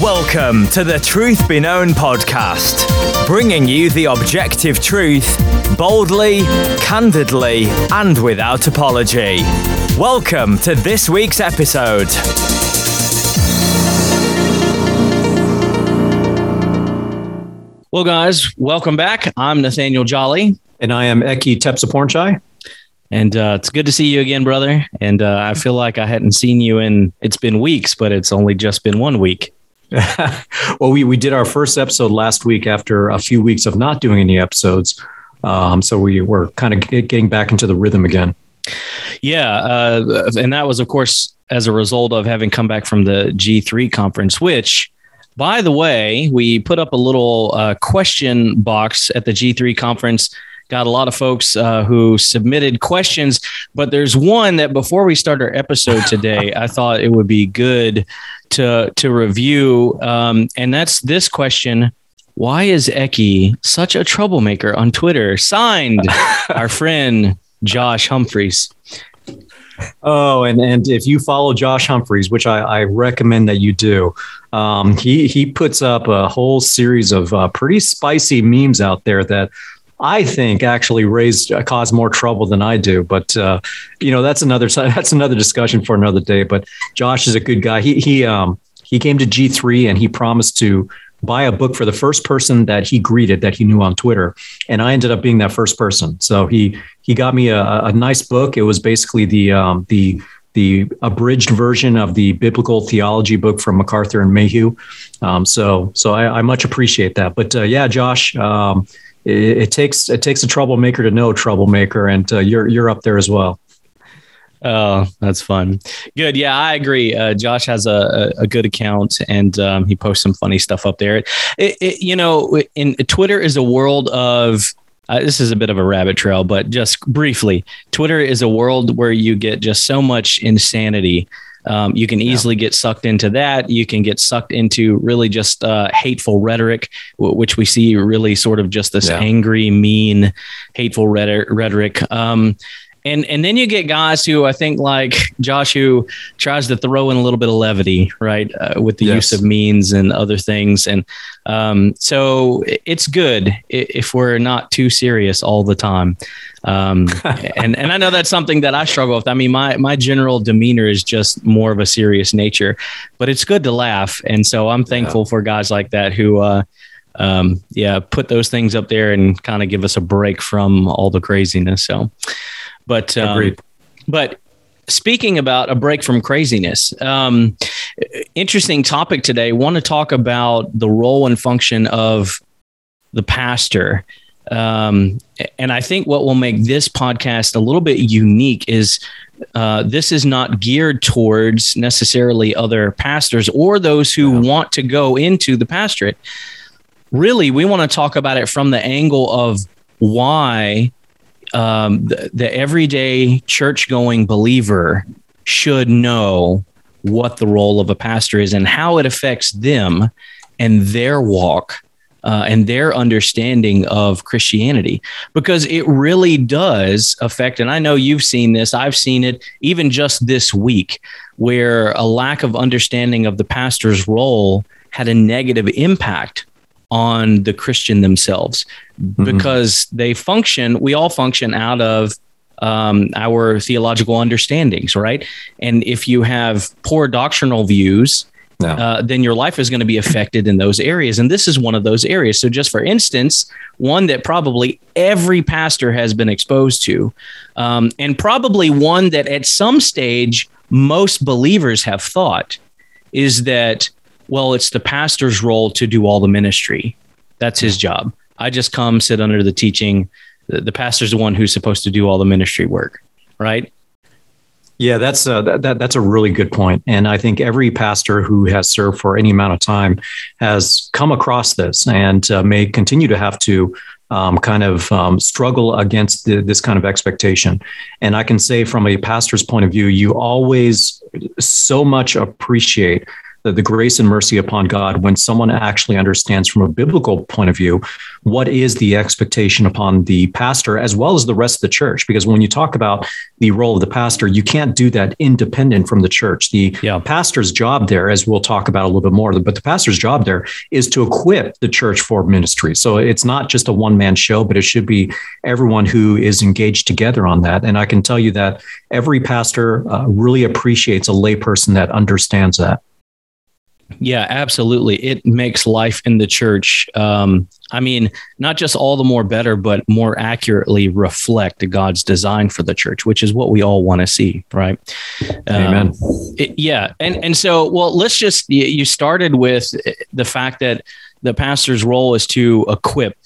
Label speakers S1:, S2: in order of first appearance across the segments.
S1: Welcome to the Truth Be Known podcast, bringing you the objective truth boldly, candidly, and without apology. Welcome to this week's episode.
S2: Well, guys, welcome back. I'm Nathaniel Jolly.
S3: And I am Eki Tepsapornchai.
S2: And uh, it's good to see you again, brother. And uh, I feel like I hadn't seen you in, it's been weeks, but it's only just been one week.
S3: well, we, we did our first episode last week after a few weeks of not doing any episodes. Um, so we were kind of getting back into the rhythm again.
S2: Yeah. Uh, and that was, of course, as a result of having come back from the G3 conference, which, by the way, we put up a little uh, question box at the G3 conference got a lot of folks uh, who submitted questions, but there's one that before we start our episode today, I thought it would be good to to review, um, and that's this question: Why is Eki such a troublemaker on Twitter? Signed, our friend Josh Humphreys.
S3: Oh, and and if you follow Josh Humphreys, which I, I recommend that you do, um, he he puts up a whole series of uh, pretty spicy memes out there that I think actually raised uh, caused more trouble than I do. But uh, you know, that's another that's another discussion for another day. But Josh is a good guy. He he um he came to G three and he promised to buy a book for the first person that he greeted that he knew on Twitter, and I ended up being that first person. So he he got me a, a nice book. It was basically the um, the the abridged version of the biblical theology book from MacArthur and Mayhue. Um, so so I, I, much appreciate that. But uh, yeah, Josh. Um, it, takes it takes a troublemaker to know a troublemaker, and uh, you're you're up there as well.
S2: Oh, that's fun. Good. Yeah, I agree. Uh, Josh has a, a, good account and um, he posts some funny stuff up there. It, it, you know, in Twitter is a world of. Uh, this is a bit of a rabbit trail, but just briefly, Twitter is a world where you get just so much insanity um, you can easily yeah. get sucked into that. You can get sucked into really just uh, hateful rhetoric, w- which we see really sort of just this yeah. angry, mean, hateful rhetoric. Um, and and then you get guys who I think like Josh who tries to throw in a little bit of levity, right, uh, with the yes. use of means and other things, and um, so it's good if we're not too serious all the time. Um, and and I know that's something that I struggle with. I mean, my my general demeanor is just more of a serious nature, but it's good to laugh, and so I'm thankful yeah. for guys like that who. Uh, um, yeah, put those things up there and kind of give us a break from all the craziness. So, but um, but speaking about a break from craziness, um, interesting topic today. Want to talk about the role and function of the pastor. Um, and I think what will make this podcast a little bit unique is uh, this is not geared towards necessarily other pastors or those who yeah. want to go into the pastorate. Really, we want to talk about it from the angle of why um, the, the everyday church going believer should know what the role of a pastor is and how it affects them and their walk uh, and their understanding of Christianity because it really does affect. And I know you've seen this, I've seen it even just this week, where a lack of understanding of the pastor's role had a negative impact on the Christian themselves mm-hmm. because they function, we all function out of um, our theological understandings, right? And if you have poor doctrinal views, yeah. uh, then your life is going to be affected in those areas. And this is one of those areas. So, just for instance, one that probably every pastor has been exposed to, um, and probably one that at some stage most believers have thought is that well, it's the pastor's role to do all the ministry. That's his job. I just come sit under the teaching. The, the pastor's the one who's supposed to do all the ministry work, right?
S3: Yeah, that's a, uh, that, that's a really good point, and I think every pastor who has served for any amount of time has come across this and uh, may continue to have to um, kind of um, struggle against the, this kind of expectation. And I can say, from a pastor's point of view, you always so much appreciate the, the grace and mercy upon God when someone actually understands from a biblical point of view what is the expectation upon the pastor as well as the rest of the church. Because when you talk about the role of the pastor, you can't do that independent from the church. The yeah. pastor's job there, as we'll talk about a little bit more, but the pastor's job there is to equip the church for ministry. So it's not just a one man show, but it should be everyone who is engaged together on that. And I can tell you that every pastor uh, really appreciates a layperson that understands that.
S2: Yeah, absolutely. It makes life in the church. Um, I mean, not just all the more better, but more accurately reflect God's design for the church, which is what we all want to see, right?
S3: Amen. Um,
S2: it, yeah, and and so, well, let's just. You started with the fact that the pastor's role is to equip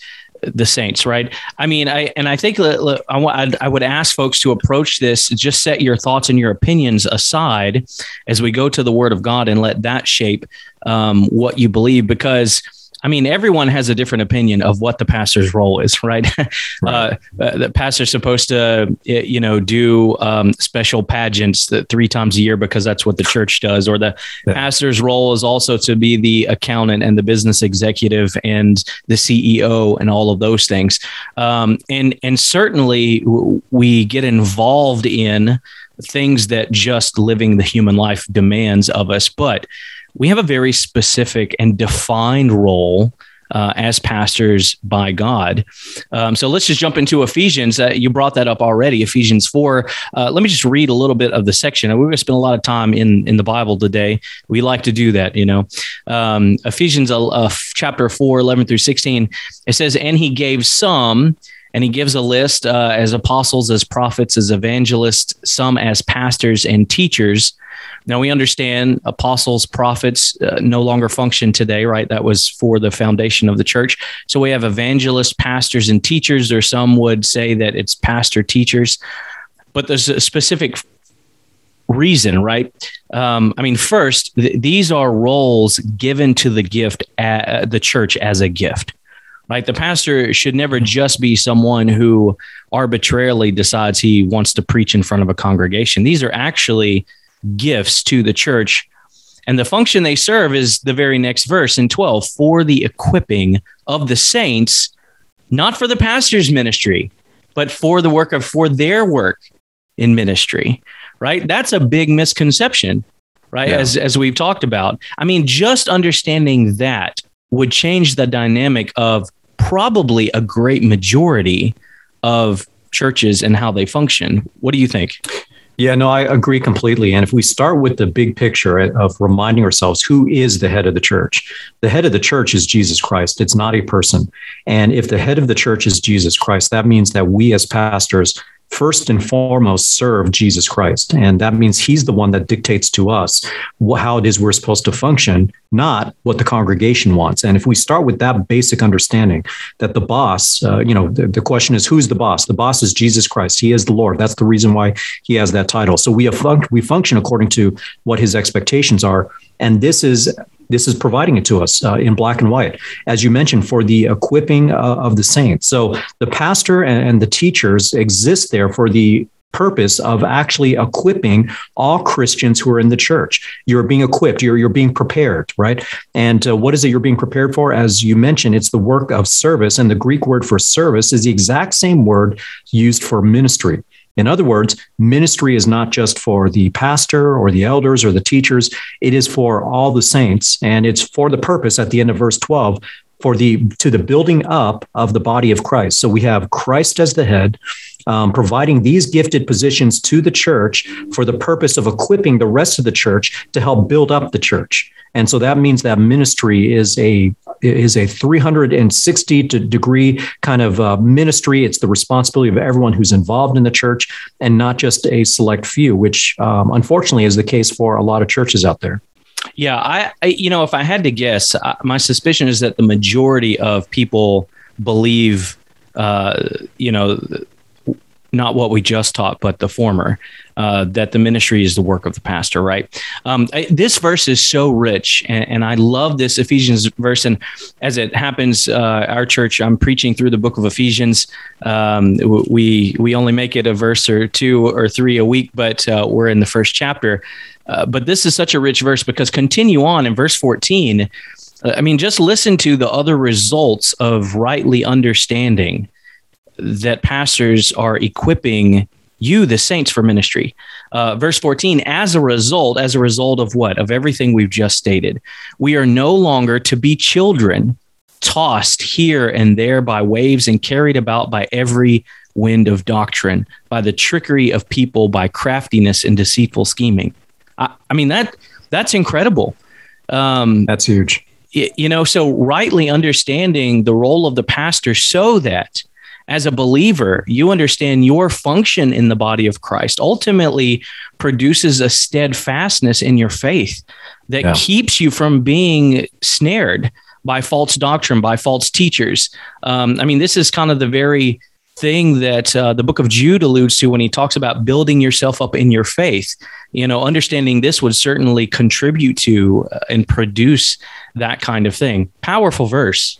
S2: the Saints, right? I mean, I and I think I, would ask folks to approach this. Just set your thoughts and your opinions aside as we go to the Word of God and let that shape um, what you believe, because I mean, everyone has a different opinion of what the pastor's role is, right? right. Uh, uh, the pastor's supposed to, you know, do um, special pageants three times a year because that's what the church does. Or the yeah. pastor's role is also to be the accountant and the business executive and the CEO and all of those things. Um, and and certainly we get involved in things that just living the human life demands of us, but we have a very specific and defined role uh, as pastors by God. Um, so let's just jump into Ephesians. Uh, you brought that up already, Ephesians 4. Uh, let me just read a little bit of the section. We're going to spend a lot of time in, in the Bible today. We like to do that, you know. Um, Ephesians uh, uh, chapter 4, 11 through 16, it says, And he gave some and he gives a list uh, as apostles, as prophets, as evangelists, some as pastors and teachers now we understand apostles, prophets uh, no longer function today, right? That was for the foundation of the church. So we have evangelists, pastors, and teachers, or some would say that it's pastor teachers. But there's a specific reason, right? Um, I mean, first, th- these are roles given to the gift, uh, the church as a gift right? The pastor should never just be someone who arbitrarily decides he wants to preach in front of a congregation. These are actually gifts to the church. And the function they serve is the very next verse in 12 for the equipping of the saints, not for the pastor's ministry, but for the work of, for their work in ministry, right? That's a big misconception, right? Yeah. As, as we've talked about. I mean, just understanding that would change the dynamic of probably a great majority of churches and how they function. What do you think?
S3: Yeah, no, I agree completely. And if we start with the big picture of reminding ourselves who is the head of the church, the head of the church is Jesus Christ. It's not a person. And if the head of the church is Jesus Christ, that means that we as pastors first and foremost serve Jesus Christ. And that means he's the one that dictates to us how it is we're supposed to function, not what the congregation wants. And if we start with that basic understanding that the boss, uh, you know, the, the, question is who's the boss? The boss is Jesus Christ. He is the Lord. That's the reason why he has that title. So we, have fun- we function according to what his expectations are. And this is this is providing it to us uh, in black and white, as you mentioned, for the equipping uh, of the saints. So the pastor and, and the teachers exist there for the purpose of actually equipping all Christians who are in the church. You're being equipped, you're, you're being prepared, right? And uh, what is it you're being prepared for? As you mentioned, it's the work of service. And the Greek word for service is the exact same word used for ministry. In other words, ministry is not just for the pastor or the elders or the teachers, it is for all the saints. And it's for the purpose at the end of verse 12 for the to the building up of the body of Christ. So we have Christ as the head, um, providing these gifted positions to the church for the purpose of equipping the rest of the church to help build up the church. And so that means that ministry is a is a 360 degree kind of uh, ministry. It's the responsibility of everyone who's involved in the church, and not just a select few, which um, unfortunately is the case for a lot of churches out there.
S2: Yeah, I, I you know, if I had to guess, my suspicion is that the majority of people believe, uh, you know, not what we just taught, but the former, uh, that the ministry is the work of the pastor, right? Um, I, this verse is so rich, and, and, I love this Ephesians verse. And as it happens, uh, our church, I'm preaching through the book of Ephesians. Um, we we only make it a verse or two or three a week, but uh, we're in the first chapter. Uh, but this is such a rich verse because continue on in verse 14. Uh, I mean, just listen to the other results of rightly understanding that pastors are equipping you, the saints, for ministry. Uh, verse 14, as a result, as a result of what? Of everything we've just stated, we are no longer to be children tossed here and there by waves and carried about by every wind of doctrine, by the trickery of people, by craftiness and deceitful scheming. I, I mean, that that's incredible.
S3: Um, that's huge.
S2: You know, so rightly understanding the role of the pastor so that as a believer, you understand your function in the body of Christ ultimately produces a steadfastness in your faith that yeah. keeps you from being snared by false doctrine, by false teachers. Um, I mean, this is kind of the very thing that uh, the book of Jude alludes to when he talks about building yourself up in your faith. You know, understanding this would certainly contribute to uh, and produce that kind of thing. Powerful verse.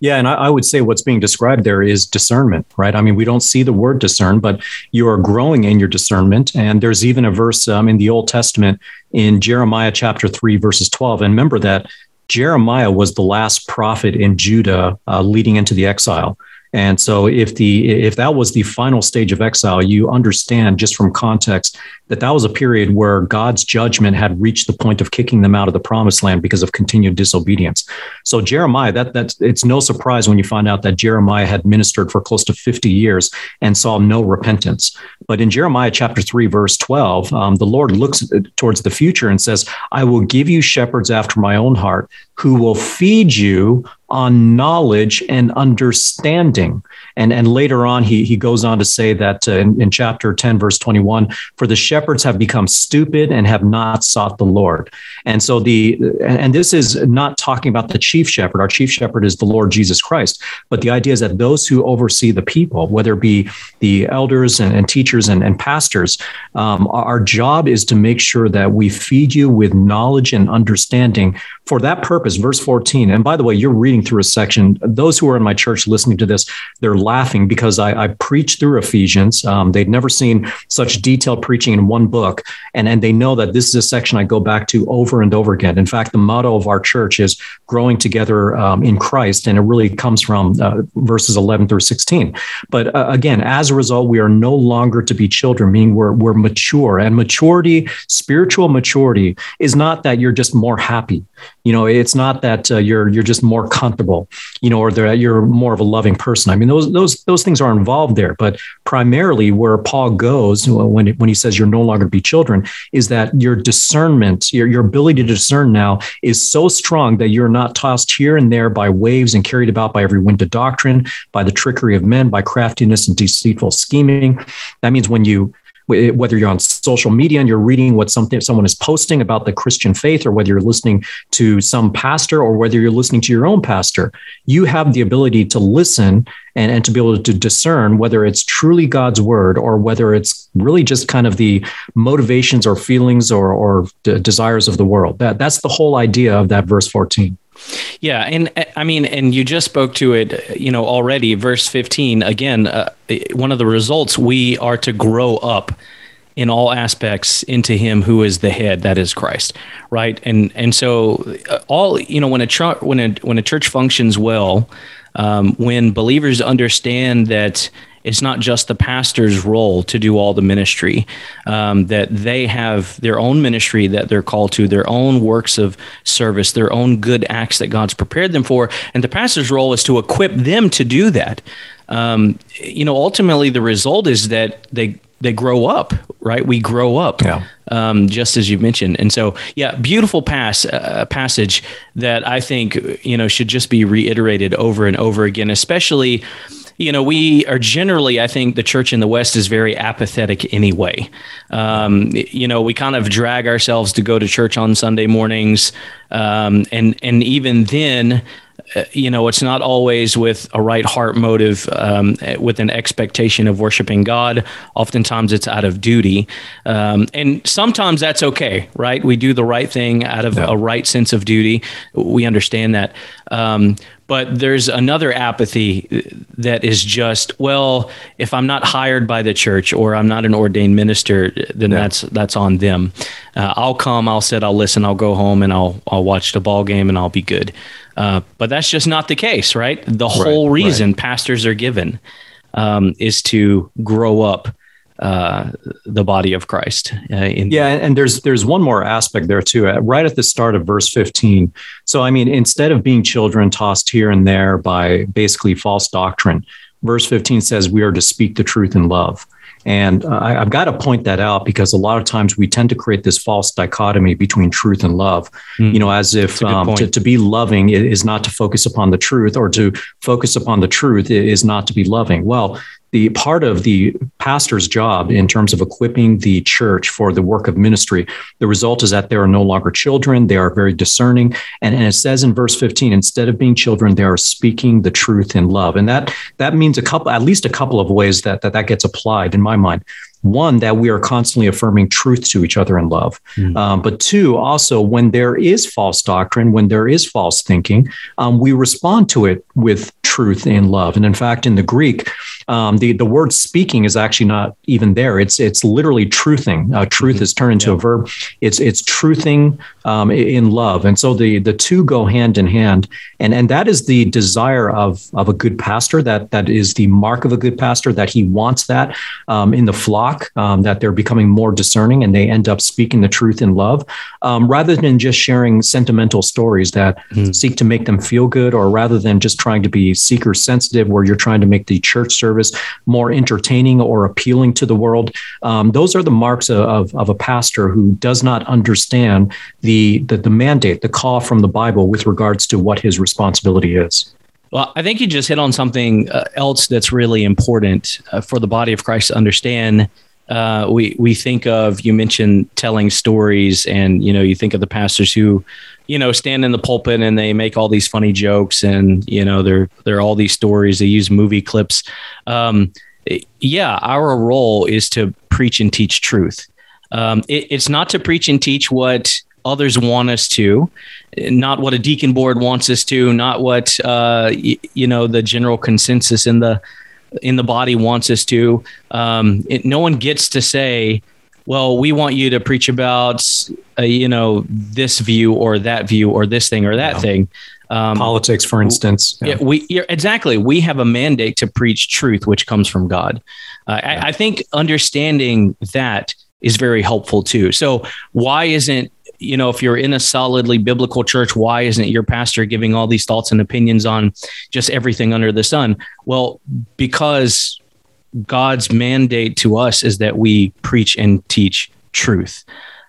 S3: Yeah, and I, I, would say what's being described there is discernment, right? I mean, we don't see the word discern, but you are growing in your discernment. And there's even a verse um, in the Old Testament in Jeremiah chapter 3, verses 12. And remember that Jeremiah was the last prophet in Judah uh, leading into the exile. And so if the if that was the final stage of exile, you understand just from context that that was a period where God's judgment had reached the point of kicking them out of the promised land because of continued disobedience. So Jeremiah, that that's it's no surprise when you find out that Jeremiah had ministered for close to 50 years and saw no repentance. But in Jeremiah chapter 3 verse 12, um, the Lord looks towards the future and says, "I will give you shepherds after my own heart who will feed you on knowledge and understanding. And, and later on, he, he goes on to say that uh, in, in chapter 10, verse 21 For the shepherds have become stupid and have not sought the Lord. And so the, and this is not talking about the chief shepherd. Our chief shepherd is the Lord Jesus Christ. But the idea is that those who oversee the people, whether it be the elders and, and teachers and, and pastors, um, our job is to make sure that we feed you with knowledge and understanding for that purpose. Verse 14. And by the way, you're reading through a section. Those who are in my church listening to this, they're laughing because I, I preach through Ephesians. Um, they'd never seen such detailed preaching in one book. And, and they know that this is a section I go back to over and over again. In fact, the motto of our church is growing together um, in Christ. And it really comes from uh, verses 11 through 16. But uh, again, as a result, we are no longer to be children, meaning we're, we're mature. And maturity, spiritual maturity, is not that you're just more happy. You know, it's not that uh, you're you're just more comfortable, you know, or that you're more of a loving person. I mean, those those those things are involved there, but primarily where Paul goes when when he says you're no longer be children is that your discernment, your your ability to discern now is so strong that you're not tossed here and there by waves and carried about by every wind of doctrine, by the trickery of men, by craftiness and deceitful scheming. That means when you Eh, whether you're on social media and you're reading what something someone is posting about the Christian faith, or whether you're listening to some pastor, or whether you're listening to your own pastor, you have the ability to listen and, and to be able to discern whether it's truly God's word or whether it's really just kind of the motivations or feelings or, or desires of the world. That that's the whole idea of that verse 14.
S2: Yeah, and uh, I mean, and you just spoke to it, you know, already. Verse fifteen again. Uh, one of the results we are to grow up in all aspects into Him who is the head, that is Christ, right? And and so uh, all you know, when a church when a when a church functions well, um, when believers understand that it's not just the pastor's role to do all the ministry, um, that they have their own ministry that they're called to, their own works of service, their own good acts that God's prepared them for. And the pastor's role is to equip them to do that. Um, you know, ultimately, the result is that they they grow up, right? We grow up, yeah. um, just as you mentioned. And so, yeah, beautiful pass uh, passage that I think you know should just be reiterated over and over again, especially you know, we are generally, I think the church in the West is very apathetic anyway. Um, you know, we kind of drag ourselves to go to church on Sunday mornings. Um, and, and even then, you know, it's not always with a right heart motive, um, with an expectation of worshiping God. Oftentimes it's out of duty. Um, and sometimes that's okay, right? We do the right thing out of yeah. a right sense of duty. We understand that. Um, but there's another apathy that is just well if i'm not hired by the church or i'm not an ordained minister then yeah. that's that's on them uh, i'll come i'll sit i'll listen i'll go home and i'll i'll watch the ball game and i'll be good uh, but that's just not the case right the whole right, reason right. pastors are given um, is to grow up uh, the body of Christ.
S3: Uh, yeah, and there's there's one more aspect there too. Uh, right at the start of verse 15. So I mean, instead of being children tossed here and there by basically false doctrine, verse 15 says we are to speak the truth in love. And uh, I, have got to point that out because a lot of times we tend to create this false dichotomy between truth and love. Mm. You know, as if um, to, to be loving is not to focus upon the truth, or to focus upon the truth is not to be loving. Well, the part of the pastor's job in terms of equipping the church for the work of ministry. The result is that they are no longer children. They are very discerning. And, and it says in verse 15, instead of being children, they are speaking the truth in love. And that that means a couple, at least a couple of ways that that, that gets applied in my mind one that we are constantly affirming truth to each other in love mm. um, but two also when there is false doctrine when there is false thinking um, we respond to it with truth in love and in fact in the greek um, the the word speaking is actually not even there. It's it's literally truthing. Uh, truth mm-hmm. is turned into yeah. a verb. It's it's truthing um, in love, and so the the two go hand in hand, and and that is the desire of of a good pastor. That that is the mark of a good pastor. That he wants that um, in the flock. Um, that they're becoming more discerning, and they end up speaking the truth in love, um, rather than just sharing sentimental stories that mm. seek to make them feel good, or rather than just trying to be seeker sensitive, where you're trying to make the church service service more entertaining or appealing to the world. Um, those are the marks of, of, a pastor who does not understand the, the, the mandate, the call from the Bible with regards to what his responsibility is.
S2: Well, I think you just hit on something uh, else that's really important uh, for the body of Christ to understand. Uh, we we think of you mentioned telling stories, and you know you think of the pastors who you know, stand in the pulpit and they make all these funny jokes and, you know, they're, they're all these stories. They use movie clips. Um, yeah, our role is to preach and teach truth. Um, it, it's not to preach and teach what others want us to, not what a deacon board wants us to, not what, uh, y- you know, the general consensus in the, in the body wants us to. Um, it, no one gets to say, well, we want you to preach about, uh, you know, this view or that view or this thing or that yeah. thing.
S3: Um, Politics, for instance.
S2: Yeah, yeah we yeah, exactly. We have a mandate to preach truth, which comes from God. Uh, I, I think understanding that is very helpful too. So, why isn't you know, if you're in a solidly biblical church, why isn't your pastor giving all these thoughts and opinions on just everything under the sun? Well, because God's mandate to us is that we preach and teach truth.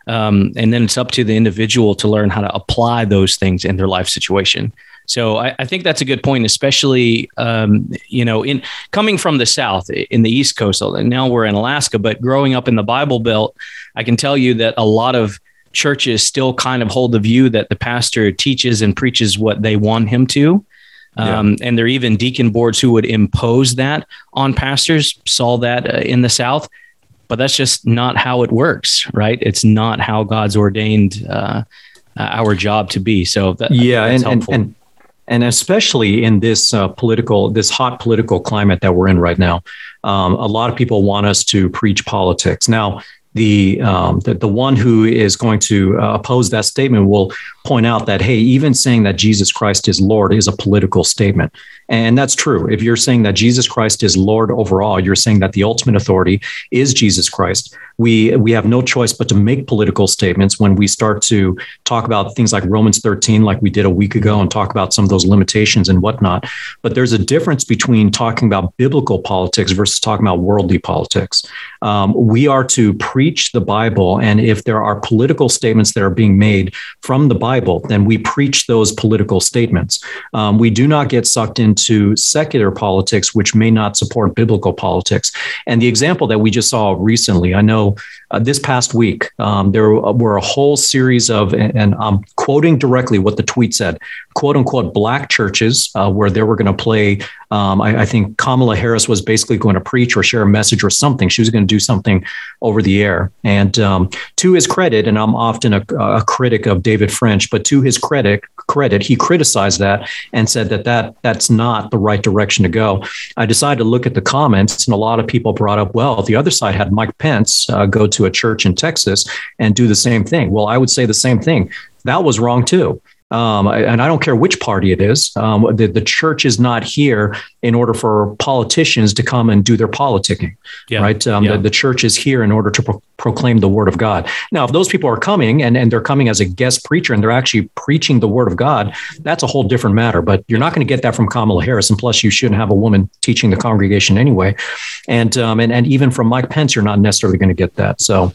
S2: Um, and then it's up to the individual to learn how to apply those things in their life situation. So I, I think that's a good point, especially um, you know, in coming from the South in the East Coast. And now we're in Alaska, but growing up in the Bible Belt, I can tell you that a lot of churches still kind of hold the view that the pastor teaches and preaches what they want him to. Um, yeah. And there are even deacon boards who would impose that on pastors. Saw that uh, in the South, but that's just not how it works, right? It's not how God's ordained uh, uh our job to be. So that,
S3: yeah, and, and, and and especially in this uh, political, this hot political climate that we're in right now, um, a lot of people want us to preach politics. Now, the, um, the, the one who is going to uh, oppose that statement will point out that hey, even saying that Jesus Christ is Lord is a political statement. And that's true. If you're saying that Jesus Christ is Lord over all, you're saying that the ultimate authority is Jesus Christ. We we have no choice but to make political statements when we start to talk about things like Romans 13, like we did a week ago, and talk about some of those limitations and whatnot. But there's a difference between talking about biblical politics versus talking about worldly politics. Um, we are to preach the Bible, and if there are political statements that are being made from the Bible, then we preach those political statements. Um, we do not get sucked into into secular politics, which may not support biblical politics. And the example that we just saw recently, I know uh, this past week, um, there were a whole series of, and I'm quoting directly what the tweet said, quote unquote, black churches uh, where they were going to play. Um, I, I, think Kamala Harris was basically going to preach or share a message or something. She was going to do something over the air. And um, to his credit, and I'm often a, a, critic of David French, but to his credit, credit, he criticized that and said that, that that's not the right direction to go. I decided to look at the comments, and a lot of people brought up, well, the other side had Mike Pence uh, go to a church in Texas and do the same thing. Well, I would say the same thing. That was wrong too. Um, and I don't care which party it is. Um, the, the church is not here in order for politicians to come and do their politicking, yeah. right? Um, yeah. the, the, church is here in order to pro- proclaim the word of God. Now, if those people are coming and, and they're coming as a guest preacher and they're actually preaching the word of God, that's a whole different matter. But you're not going to get that from Kamala Harris, and plus, you shouldn't have a woman teaching the congregation anyway. And um, and and even from Mike Pence, you're not necessarily going to get that. So,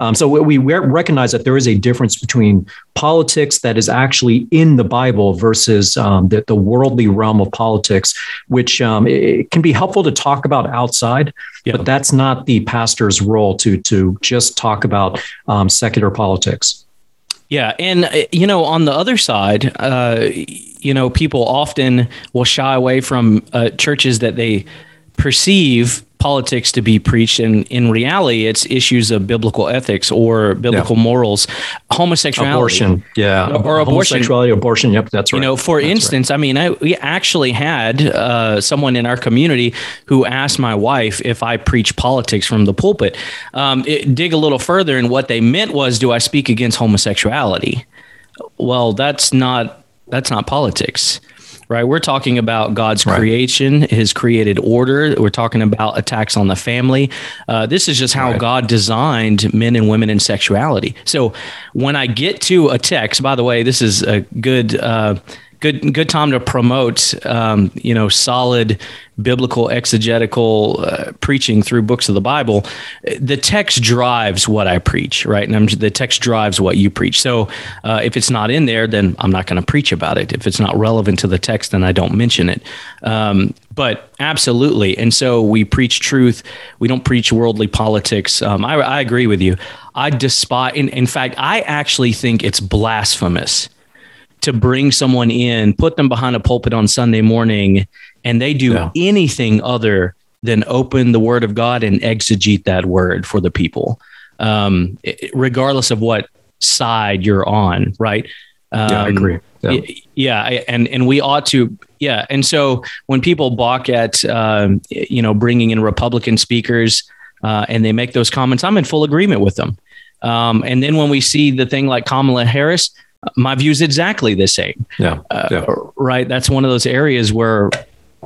S3: um, so we recognize that there is a difference between politics that is actually in the Bible versus um, the, the worldly realm of politics, which um, it can be helpful to talk about outside, yeah. but that's not the pastor's role to to just talk about um, secular politics.
S2: Yeah, and uh, you know, on the other side, uh, you know, people often will shy away from uh, churches that they perceive politics to be preached and in reality it's issues of biblical ethics or biblical yeah. morals. Homosexuality.
S3: Abortion. Yeah.
S2: Or, or abortion.
S3: Sexuality abortion. Yep that's right.
S2: You know for
S3: that's
S2: instance right. i mean I, we actually had uh, someone in our community who asked my wife if i preach politics from the pulpit. Um, it, dig a little further and what they meant was do i speak against homosexuality? Well that's not that's not politics right? We're talking about God's right. creation, His created order. We're talking about attacks on the family. Uh, this is just how right. God designed men and women in sexuality. So when I get to a text, by the way, this is a good. Uh, good good time to promote um, you know solid biblical exegetical uh, preaching through books of the Bible. The text drives what I preach, right? And I'm, the text drives what you preach. So uh, if it's not in there, then I'm not going to preach about it. If it's not relevant to the text, then I don't mention it. Um, but absolutely, and so we preach truth. We don't preach worldly politics. Um, I, I agree with you. I despise. In, in fact, I actually think it's blasphemous to bring someone in, put them behind a pulpit on Sunday morning, and they do yeah. anything other than open the Word of God and exegete that Word for the people, um, regardless of what side you're on, right?
S3: Um, yeah, I um, agree.
S2: Yeah. yeah. and and we ought to, yeah. And so when people balk at, um, you know, bringing in Republican speakers uh, and they make those comments, I'm in full agreement with them. Um, and then when we see the thing like Kamala Harris, my view is exactly the same.
S3: Yeah, uh, yeah.
S2: Right. That's one of those areas where,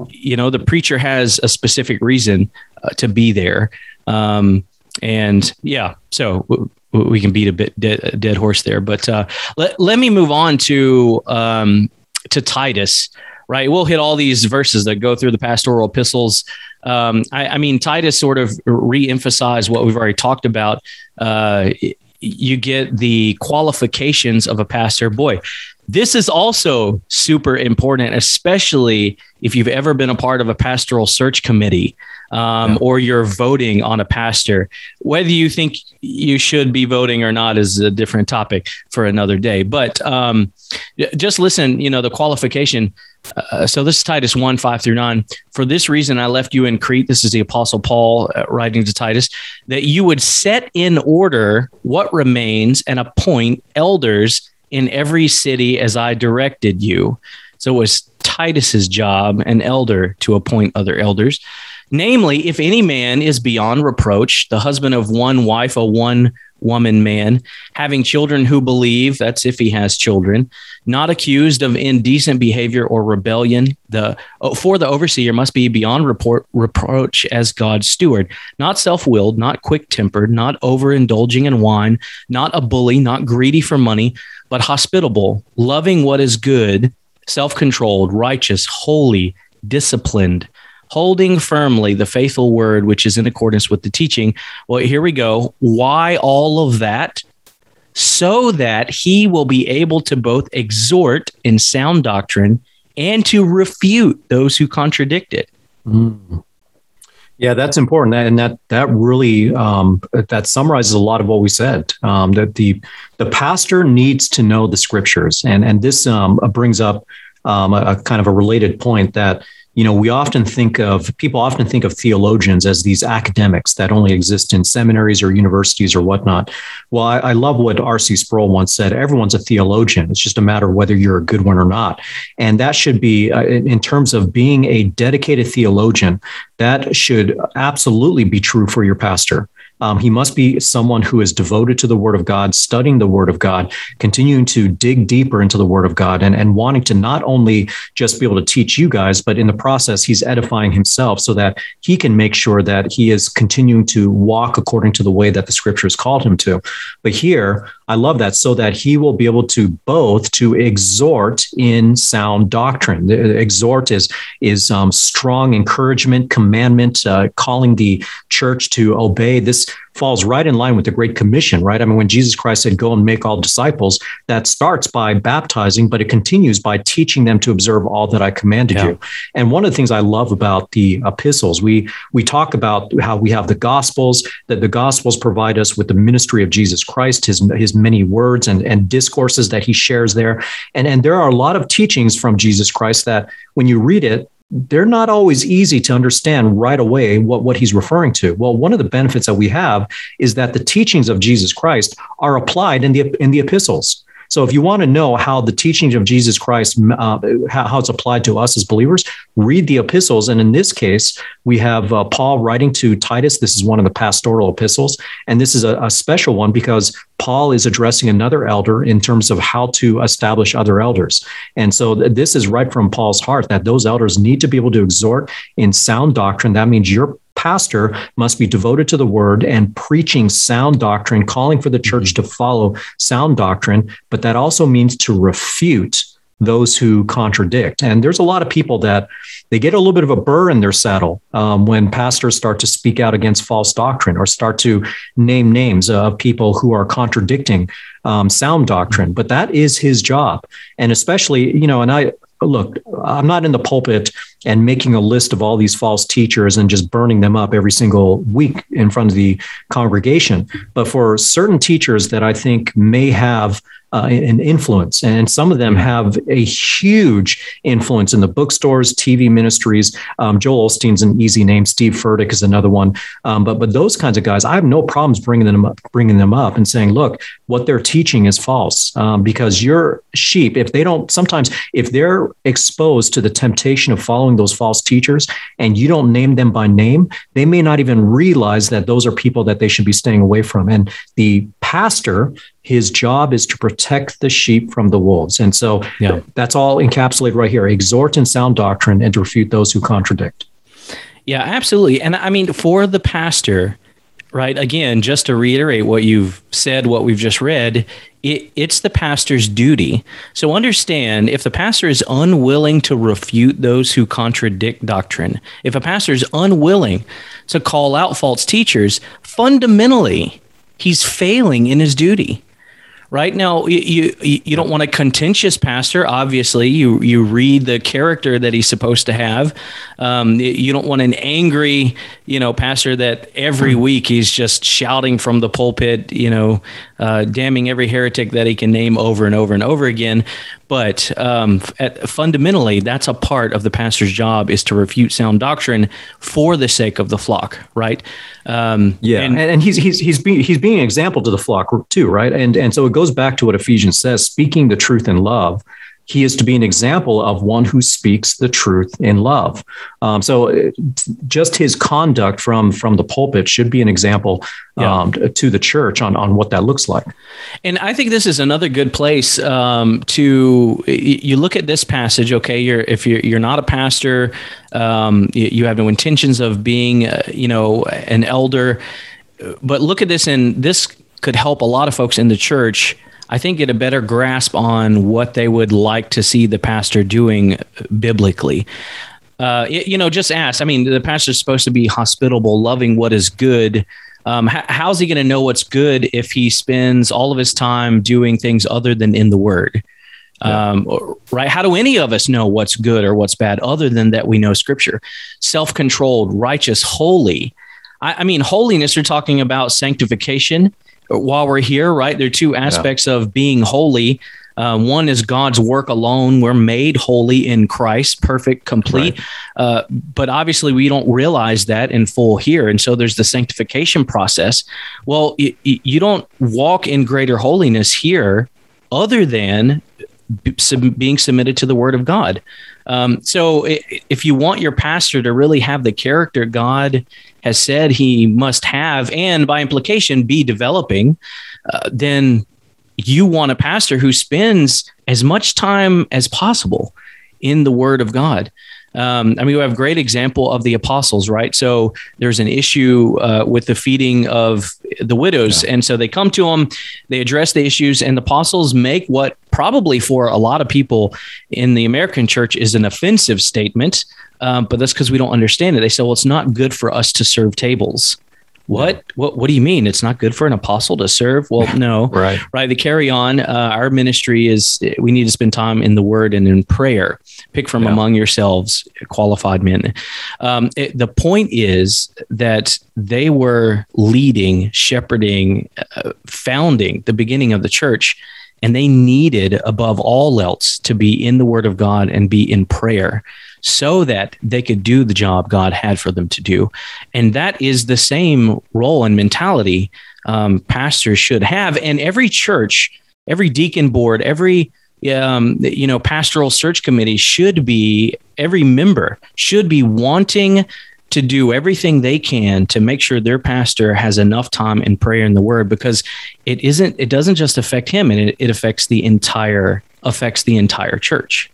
S2: you know, the preacher has a specific reason uh, to be there. Um, and yeah, so w- we can beat a bit dead, dead horse there. But uh, let, let me move on to um, to Titus. Right, we'll hit all these verses that go through the pastoral epistles. Um, I, I, mean, Titus sort of re-emphasized what we've already talked about. Uh, you get the qualifications of a pastor. Boy, this is also super important, especially if you've ever been a part of a pastoral search committee um, yeah. or you're voting on a pastor. Whether you think you should be voting or not is a different topic for another day. But um, just listen, you know, the qualification uh, so this is Titus 1 5 through 9. For this reason, I left you in Crete. This is the Apostle Paul uh, writing to Titus, that you would set in order what remains and appoint elders in every city as I directed you. So it was Titus's job, an elder, to appoint other elders. Namely, if any man is beyond reproach, the husband of one wife, a one woman man, having children who believe, that's if he has children, not accused of indecent behavior or rebellion. The oh, for the overseer must be beyond report, reproach as God's steward, not self-willed, not quick-tempered, not overindulging in wine, not a bully, not greedy for money, but hospitable, loving what is good, self-controlled, righteous, holy, disciplined holding firmly the faithful word which is in accordance with the teaching. Well, here we go. Why all of that? So that he will be able to both exhort in sound doctrine and to refute those who contradict it. Mm.
S3: Yeah, that's important, and that that really um, that summarizes a lot of what we said. Um, that the the pastor needs to know the scriptures, and and this um, brings up um, a, a, kind of a related point that you know, we often think of people often think of theologians as these academics that only exist in seminaries or universities or whatnot. Well, I, I love what R.C. Sproul once said everyone's a theologian. It's just a matter of whether you're a good one or not. And that should be, uh, in terms of being a dedicated theologian, that should absolutely be true for your pastor. Um, he must be someone who is devoted to the Word of God, studying the Word of God, continuing to dig deeper into the Word of God, and, and wanting to not only just be able to teach you guys, but in the process, he's edifying himself so that he can make sure that he is continuing to walk according to the way that the Scriptures called him to. But here, I love that so that he will be able to both to exhort in sound doctrine. The Exhort is is um, strong encouragement, commandment, uh, calling the church to obey. This falls right in line with the Great Commission, right? I mean, when Jesus Christ said, Go and make all disciples, that starts by baptizing, but it continues by teaching them to observe all that I commanded yeah. you. And one of the things I love about the epistles, we we talk about how we have the gospels, that the gospels provide us with the ministry of Jesus Christ, his his many words and, and discourses that he shares there. And, and there are a lot of teachings from Jesus Christ that when you read it, they're not always easy to understand right away what, what he's referring to. Well, one of the benefits that we have is that the teachings of Jesus Christ are applied in the in the epistles. So if you want to know how the teachings of Jesus Christ, uh, how, it's applied to us as believers, read the epistles. And in this case, we have uh, Paul writing to Titus. This is one of the pastoral epistles. And this is a, a special one because Paul is addressing another elder in terms of how to establish other elders. And so this is right from Paul's heart that those elders need to be able to exhort in sound doctrine. That means your pastor must be devoted to the word and preaching sound doctrine, calling for the church mm-hmm. to follow sound doctrine. But that also means to refute those who contradict. And there's a lot of people that they get a little bit of a burr in their saddle um, when pastors start to speak out against false doctrine or start to name names of people who are contradicting um, sound doctrine. But that is his job. And especially, you know, and I, look, I'm not in the pulpit and making a list of all these false teachers and just burning them up every single week in front of the congregation. But for certain teachers that I think may have uh, an influence. And some of them have a huge influence in the bookstores, TV ministries. Um, Joel Osteen's an easy name. Steve Furtick is another one. Um, but but those kinds of guys, I have no problems bringing them up, bringing them up and saying, look, what they're teaching is false um, because your sheep, if they don't, sometimes if they're exposed to the temptation of following those false teachers and you don't name them by name, they may not even realize that those are people that they should be staying away from. And the pastor his job is to protect the sheep from the wolves. And so yeah. that's all encapsulated right here exhort in sound doctrine and to refute those who contradict.
S2: Yeah, absolutely. And I mean, for the pastor, right, again, just to reiterate what you've said, what we've just read, it, it's the pastor's duty. So understand if the pastor is unwilling to refute those who contradict doctrine, if a pastor is unwilling to call out false teachers, fundamentally, he's failing in his duty right now you you, you don't want a contentious pastor. Obviously you you read the character that he's supposed to have. Um, you don't want an angry you know pastor that every hmm. week he's just shouting from the pulpit you know uh, damning every heretic that he can name over and over and over again but um, at, fundamentally that's a part of the pastor's job is to refute sound doctrine for the sake of the flock right?
S3: Um, yeah. and, and he's he's he's being he's being an example to the flock too right? And and so it goes back to what ephesians says speaking the truth in love he is to be an example of one who speaks the truth in love. Um, so, uh, just his conduct from from the pulpit should be an example yeah. um, to the church on on what that looks like.
S2: And I think this is another good place um, to you look at this passage. Okay, you're if you're you're not a pastor, um, you have no intentions of being, uh, you know, an elder, but look at this, and this could help a lot of folks in the church I think, get a better grasp on what they would like to see the pastor doing biblically. Uh, you know, just ask. I mean, the pastor's supposed to be hospitable, loving what is good. Um, how's he going to know what's good if he spends all of his time doing things other than in the Word? Yeah. Um, right? How do any of us know what's good or what's bad other than that we know Scripture? Self controlled, righteous, holy. I, I, mean, holiness, you're talking about sanctification while we're here, right? There are two aspects yeah. of being holy. Uh, one is God's work alone. We're made holy in Christ, perfect, complete. Right. Uh, but obviously, we don't realize that in full here. And so there's the sanctification process. Well, y- y- you don't walk in greater holiness here other than being submitted to the word of God. Um, so if you want your pastor to really have the character God has said he must have, and by implication be developing, uh, then you want a pastor who spends as much time as possible in the word of God. Um, I mean, we have great example of the apostles, right? So there's an issue uh, with the feeding of the widows. Yeah. And so they come to them, they address the issues, and the apostles make what probably for a lot of people in the American church is an offensive statement. Um, but that's because we don't understand it. They say, well, it's not good for us to serve tables. What? What? What do you mean? It's not good for an apostle to serve? Well, no.
S3: right.
S2: Right. The carry on. Uh, our ministry is we need to spend time in the Word and in prayer. Pick from yeah. among yourselves qualified men. Um, it, the point is that they were leading, shepherding, uh, founding the beginning of the church, and they needed above all else to be in the Word of God and be in prayer so that they could do the job God had for them to do. And that is the same role and mentality um, pastors should have. And every church, every deacon board, every um, you know pastoral search committee should be every member should be wanting to do everything they can to make sure their pastor has enough time in prayer and the word because it isn't it doesn't just affect him and it, it affects the entire affects the entire church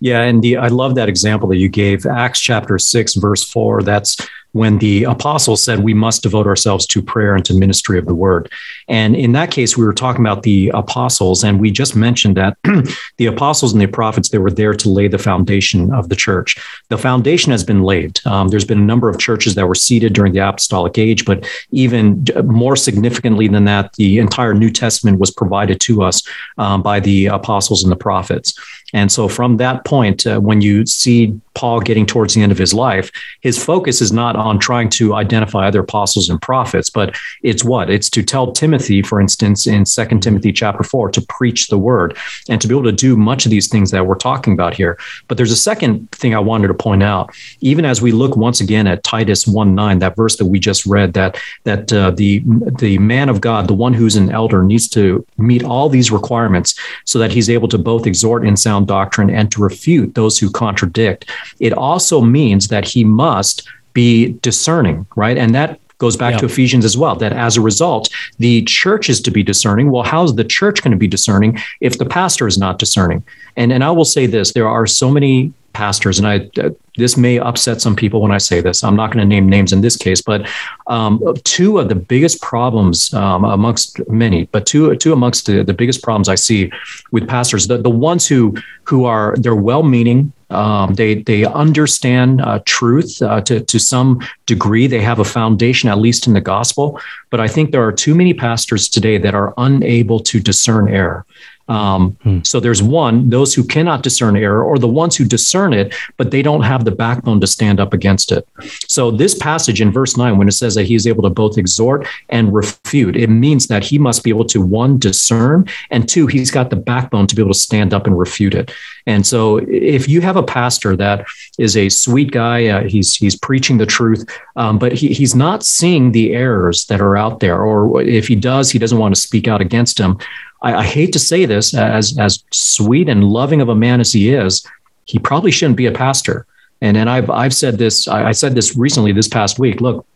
S3: yeah, and the I love that example that you gave, Acts chapter six, verse four. That's when the apostles said we must devote ourselves to prayer and to ministry of the word. And in that case, we were talking about the apostles, and we just mentioned that the apostles and the prophets they were there to lay the foundation of the church. The foundation has been laid. Um, there's been a number of churches that were seeded during the apostolic age, but even more significantly than that, the entire New Testament was provided to us um, by the apostles and the prophets. And so, from that point, uh, when you see Paul getting towards the end of his life, his focus is not on trying to identify other apostles and prophets, but it's what? It's to tell Timothy, for instance, in Second Timothy chapter 4, to preach the word and to be able to do much of these things that we're talking about here. But there's a second thing I wanted to point out. Even as we look once again at Titus 1 9, that verse that we just read, that that uh, the the man of God, the one who's an elder, needs to meet all these requirements so that he's able to both exhort and sound sound doctrine and to refute those who contradict. It also means that he must be discerning, right? And that goes back yeah. to Ephesians as well, that as a result, the church is to be discerning. Well, how's the church going to be discerning if the pastor is not discerning? And, and I will say this there are so many pastors, and I this may upset some people when I say this. I'm not going to name names in this case, but um, two of the biggest problems um, amongst many, but two two amongst the, the biggest problems I see with pastors, the, the ones who who are they're well-meaning, um, they they understand uh, truth uh, to to some degree. They have a foundation, at least in the gospel. But I think there are too many pastors today that are unable to discern error. Um, hmm. So there's one, those who cannot discern error, or the ones who discern it, but they don't have the backbone to stand up against it. So this passage in verse 9, when it says that he is able to both exhort and refute, it means that he must be able to, one, discern, and two, he's got the backbone to be able to stand up and refute it. And so if you have a pastor that is a sweet guy, uh, he's he's preaching the truth, um, but he, he's not seeing the errors that are out there, or if he does, he doesn't want to speak out against them. I, I hate to say this, as as sweet and loving of a man as he is, he probably shouldn't be a pastor. And and I've I've said this. I, I said this recently this past week. Look,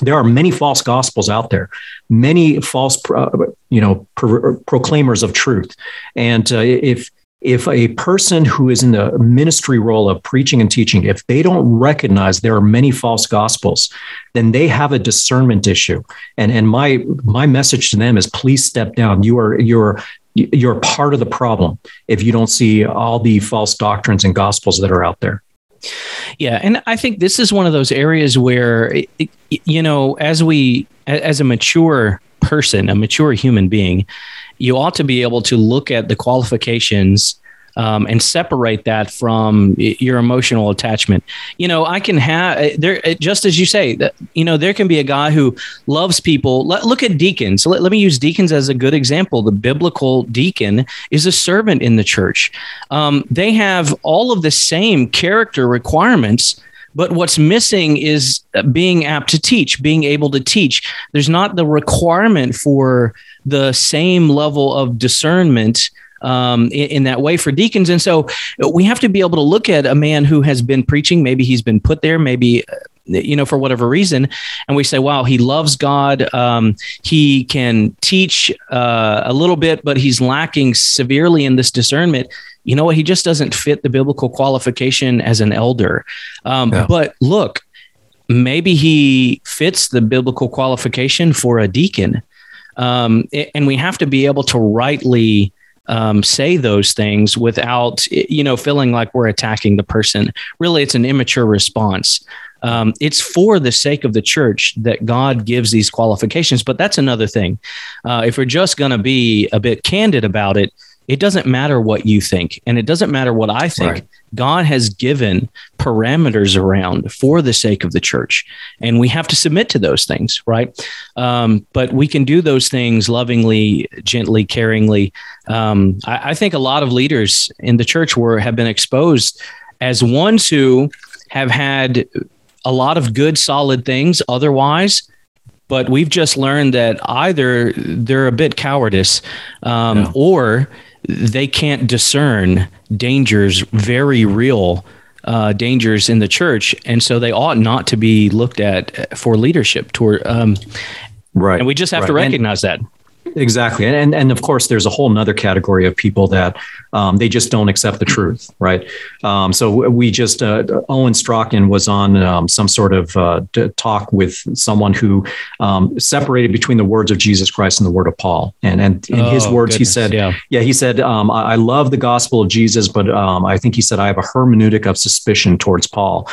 S3: there are many false gospels out there, many false, uh, you know, pro- proclaimers of truth. And uh, if if a person who is in the ministry role of preaching and teaching if they don't recognize there are many false gospels then they have a discernment issue. And and my my message to them is please step down. You are you're you're part of the problem if you don't see all the false doctrines and gospels that are out there.
S2: Yeah and i think this is one of those areas where you know as we as a mature person, a mature human being, you ought to be able to look at the qualifications um, and separate that from your emotional attachment. You know, I can have uh, there, uh, just as you say, that, you know, there can be a guy who loves people. Let, look at deacons. Let, let, me use deacons as a good example. The biblical deacon is a servant in the church. Um, they have all of the same character requirements. But what's missing is being apt to teach, being able to teach. There's not the requirement for the same level of discernment um, in, in, that way for deacons. And so we have to be able to look at a man who has been preaching. Maybe he's been put there. Maybe uh, you know for whatever reason and we say wow he loves god um, he can teach uh, a little bit but he's lacking severely in this discernment you know what he just doesn't fit the biblical qualification as an elder um, yeah. but look maybe he fits the biblical qualification for a deacon um, and we have to be able to rightly um, say those things without you know feeling like we're attacking the person. Really, it's an immature response. Um, it's for the sake of the church that God gives these qualifications. But that's another thing. Uh, if we're just going to be a bit candid about it, it doesn't matter what you think, and it doesn't matter what I think. Right. God has given parameters around for the sake of the church, and we have to submit to those things, right? Um, but we can do those things lovingly, gently, caringly. Um, I, I, think a lot of leaders in the church were have been exposed as ones who have had a lot of good, solid things otherwise, but we've just learned that either they're a bit cowardice um, yeah. or they can't discern dangers, very real uh, dangers in the church, and so they ought not to be looked at for leadership. Toward um, right, and we just have right. to recognize and, that.
S3: Exactly, and and of course, there's a whole other category of people that um, they just don't accept the truth, right? Um, so we just uh, Owen Strachan was on um, some sort of uh, talk with someone who um, separated between the words of Jesus Christ and the word of Paul, and and in oh, his words, goodness. he said, yeah, yeah he said, um, I, I, love the gospel of Jesus, but um, I think he said I have a hermeneutic of suspicion towards Paul,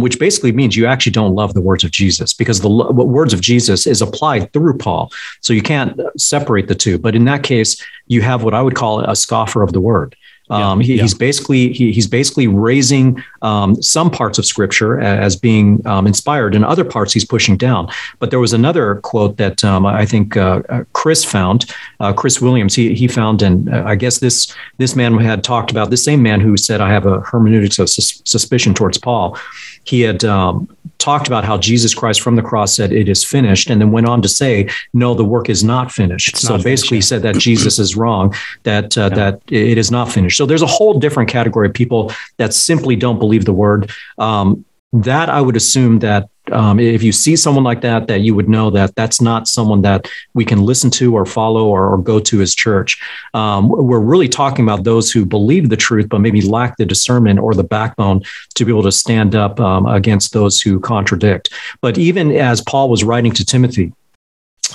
S3: which basically means you actually don't love the words of Jesus because the words of Jesus is applied through Paul, so you can't separate the two. But in that case, you have what I would call a scoffer of the word. Um, he, yeah. He's basically he, he's basically raising um, some parts of Scripture as being um, inspired, and other parts he's pushing down. But there was another quote that um, I think uh, uh, Chris found, uh, Chris Williams. He he found, and uh, I guess this this man had talked about this same man who said, "I have a hermeneutics of sus- suspicion towards Paul." He had um, talked about how Jesus Christ from the cross said, It is finished, and then went on to say, No, the work is not finished. It's so not basically, finished. he said that Jesus is wrong, that, uh, yeah. that it is not finished. So there's a whole different category of people that simply don't believe the word. Um, that I would assume that um, if you see someone like that, that you would know that that's not someone that we can listen to or follow or, or go to as church. Um, we're really talking about those who believe the truth, but maybe lack the discernment or the backbone to be able to stand up um, against those who contradict. But even as Paul was writing to Timothy,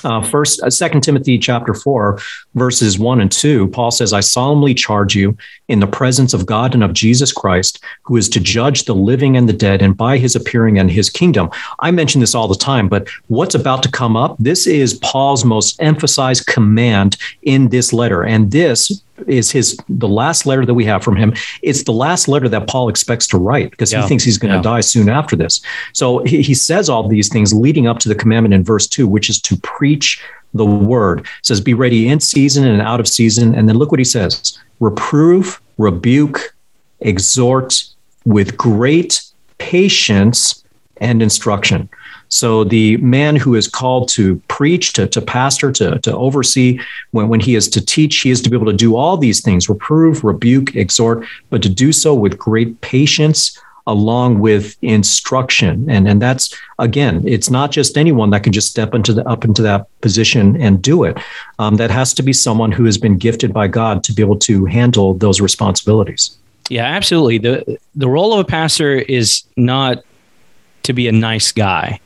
S3: uh, first, uh, Second Timothy chapter four, verses one and two, Paul says, "I solemnly charge you in the presence of God and of Jesus Christ, who is to judge the living and the dead, and by His appearing and His kingdom." I mention this all the time, but what's about to come up? This is Paul's most emphasized command in this letter, and this is his the last letter that we have from him. It's the last letter that Paul expects to write because yeah. he thinks he's going to yeah. die soon after this. So he, he says all these things leading up to the commandment in verse two, which is to preach the word. It says, "Be ready in season and out of season." And then look what he says: reprove, rebuke, exhort with great patience and instruction. So the man who is called to preach, to, to pastor, to, to oversee, when, when he is to teach, he is to be able to do all these things reprove, rebuke, exhort, but to do so with great patience along with instruction. And, and that's again, it's not just anyone that can just step into the up into that position and do it. Um, that has to be someone who has been gifted by God to be able to handle those responsibilities.
S2: Yeah, absolutely. The the role of a pastor is not to be a nice guy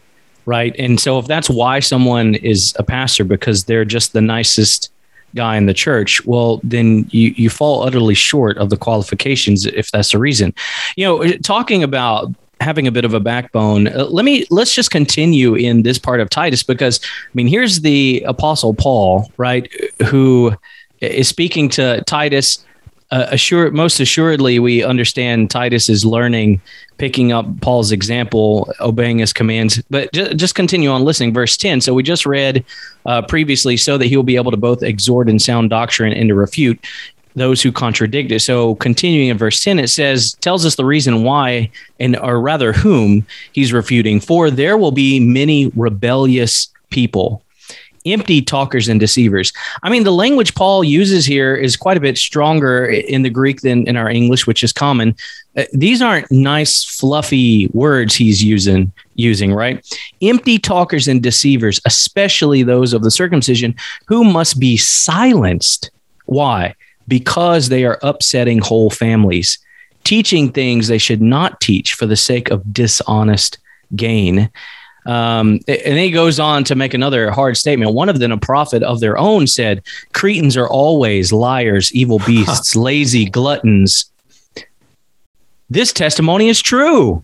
S2: right? And so if that's why someone is a pastor because they're just the nicest guy in the church, well, then you you fall utterly short of the qualifications if that's the reason. You know, talking about having a bit of a backbone. Uh, let me let's just continue in this part of Titus because I mean here's the apostle Paul, right, who is speaking to Titus. Uh, assured, most assuredly, we understand Titus is learning, picking up Paul's example, obeying his commands. But just, just continue on listening. Verse 10. So we just read uh, previously, so that he will be able to both exhort in sound doctrine and to refute those who contradict it. So continuing in verse 10, it says, tells us the reason why, and or rather whom he's refuting. For there will be many rebellious people, empty talkers and deceivers. I mean, the language Paul uses here is quite a bit stronger in the Greek than in our English, which is common. Uh, these aren't nice, fluffy words he's using, using, right? Empty talkers and deceivers, especially those of the circumcision, who must be silenced. Why? because they are upsetting whole families, teaching things they should not teach for the sake of dishonest gain. Um, and he goes on to make another hard statement. One of them, a prophet of their own, said, Cretans are always liars, evil beasts, lazy gluttons. This testimony is true.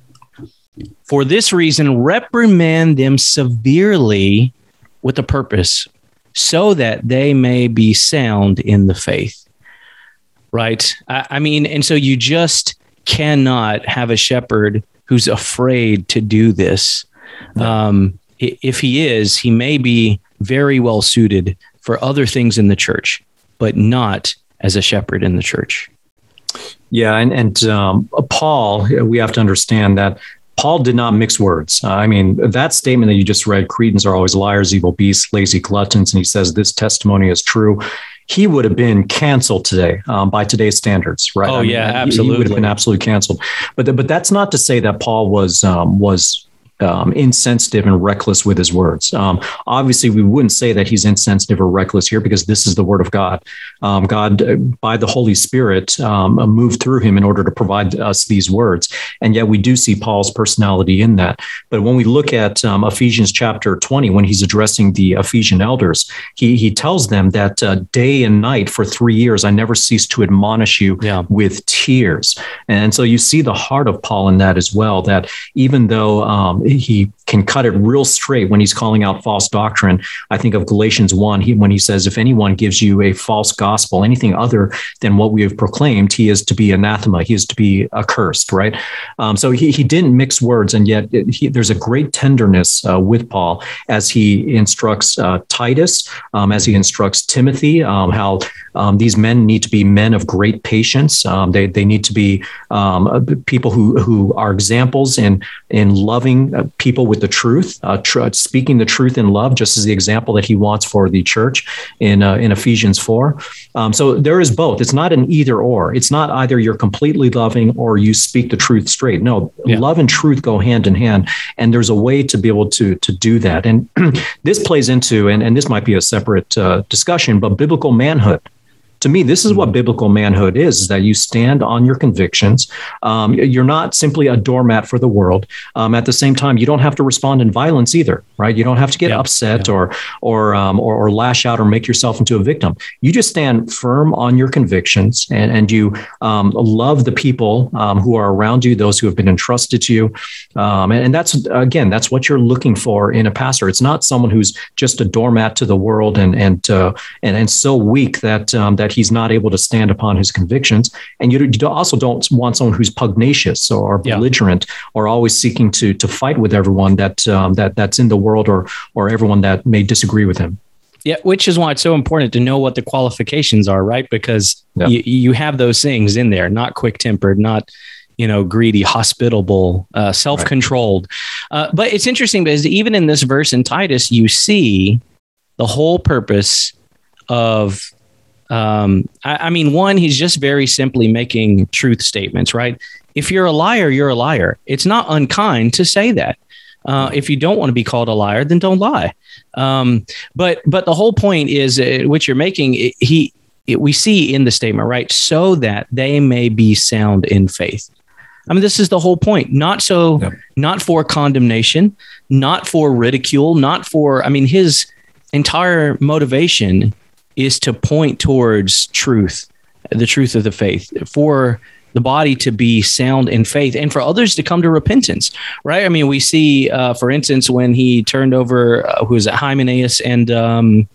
S2: For this reason, reprimand them severely with a purpose, so that they may be sound in the faith right? I, I mean, and so you just cannot have a shepherd who's afraid to do this. Um, if he is, he may be very well suited for other things in the church, but not as a shepherd in the church.
S3: Yeah, and and um, Paul, we have to understand that Paul did not mix words. Uh, I mean, that statement that you just read, Cretans are always liars, evil beasts, lazy gluttons, and he says this testimony is true he would have been canceled today um, by today's standards, right?
S2: Oh I mean, yeah, absolutely.
S3: He would have been absolutely canceled. But but that's not to say that Paul was um, was um, insensitive and reckless with his words. Um, obviously, we wouldn't say that he's insensitive or reckless here because this is the word of God. Um, God, uh, by the Holy Spirit, um, moved through him in order to provide us these words. And yet, we do see Paul's personality in that. But when we look at um, Ephesians chapter 20, when he's addressing the Ephesian elders, he, he tells them that uh, day and night for three years, I never ceased to admonish you yeah. with tears. And so you see the heart of Paul in that as well, that even though um, he can cut it real straight when he's calling out false doctrine. I think of Galatians 1 he, when he says, If anyone gives you a false gospel, anything other than what we have proclaimed, he is to be anathema, he is to be accursed, right? Um, so he, he didn't mix words, and yet it, he, there's a great tenderness uh, with Paul as he instructs uh, Titus, um, as he instructs Timothy, um, how um, these men need to be men of great patience. Um, they, they need to be um, uh, people who, who are examples in, in loving uh, people with the truth, uh, tr- speaking the truth in love, just as the example that he wants for the church in, uh, in Ephesians 4. Um, so there is both. It's not an either or. It's not either you're completely loving or you speak the truth straight. No, yeah. love and truth go hand in hand. And there's a way to be able to, to do that. And this plays into, and, and this might be a separate uh, discussion, but biblical manhood to me, this is what mm-hmm. biblical manhood is, is that you stand on your convictions. Um, you're not simply a doormat for the world. Um, at the same time, you don't have to respond in violence either, right? You don't have to get yeah, upset yeah. Or, or, um, or, or, lash out or make yourself into a victim. You just stand firm on your convictions and, and you um, love the people um, who are around you, those who have been entrusted to you. Um, and, and that's, again, that's what you're looking for in a pastor. It's not someone who's just a doormat to the world and, and, uh, and, and so weak that, that that he's not able to stand upon his convictions. And you, you also don't want someone who's pugnacious or belligerent yeah. or always seeking to to fight with everyone that um, that that's in the world or or everyone that may disagree with him.
S2: Yeah, which is why it's so important to know what the qualifications are, right? Because yeah. you, you have those things in there, not quick tempered, not you know, greedy, hospitable, uh, self controlled. Right. Uh, but it's interesting because even in this verse in Titus, you see the whole purpose of um, I, I mean, one, he's just very simply making truth statements, right? If you're a liar, you're a liar. It's not unkind to say that. Uh, if you don't want to be called a liar, then don't lie. Um, but but the whole point is, uh, which you're making, it, he it, we see in the statement, right? So that they may be sound in faith. I mean, this is the whole point. Not so, not for condemnation, not for ridicule, not for. I mean, his entire motivation is to point towards truth, the truth of the faith, for the body to be sound in faith and for others to come to repentance, right? I mean, we see, uh, for instance, when he turned over, uh, who was it, Hymenaeus and, um,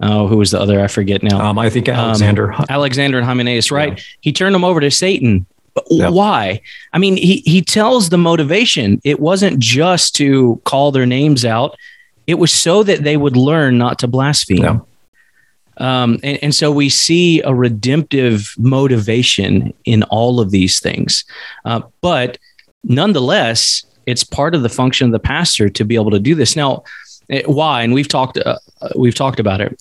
S2: oh, who was the other? I forget now.
S3: Um, I think Alexander.
S2: Um, Alexander and Hymenaeus, right? Yeah. He turned them over to Satan. Why? I mean, he, he tells the motivation. It wasn't just to call their names out. It was so that they would learn not to blaspheme. Yeah. Um, and, and, so we see a redemptive motivation in all of these things. Uh, but nonetheless, it's part of the function of the pastor to be able to do this. Now, eh, why? And we've talked uh, we've talked about it,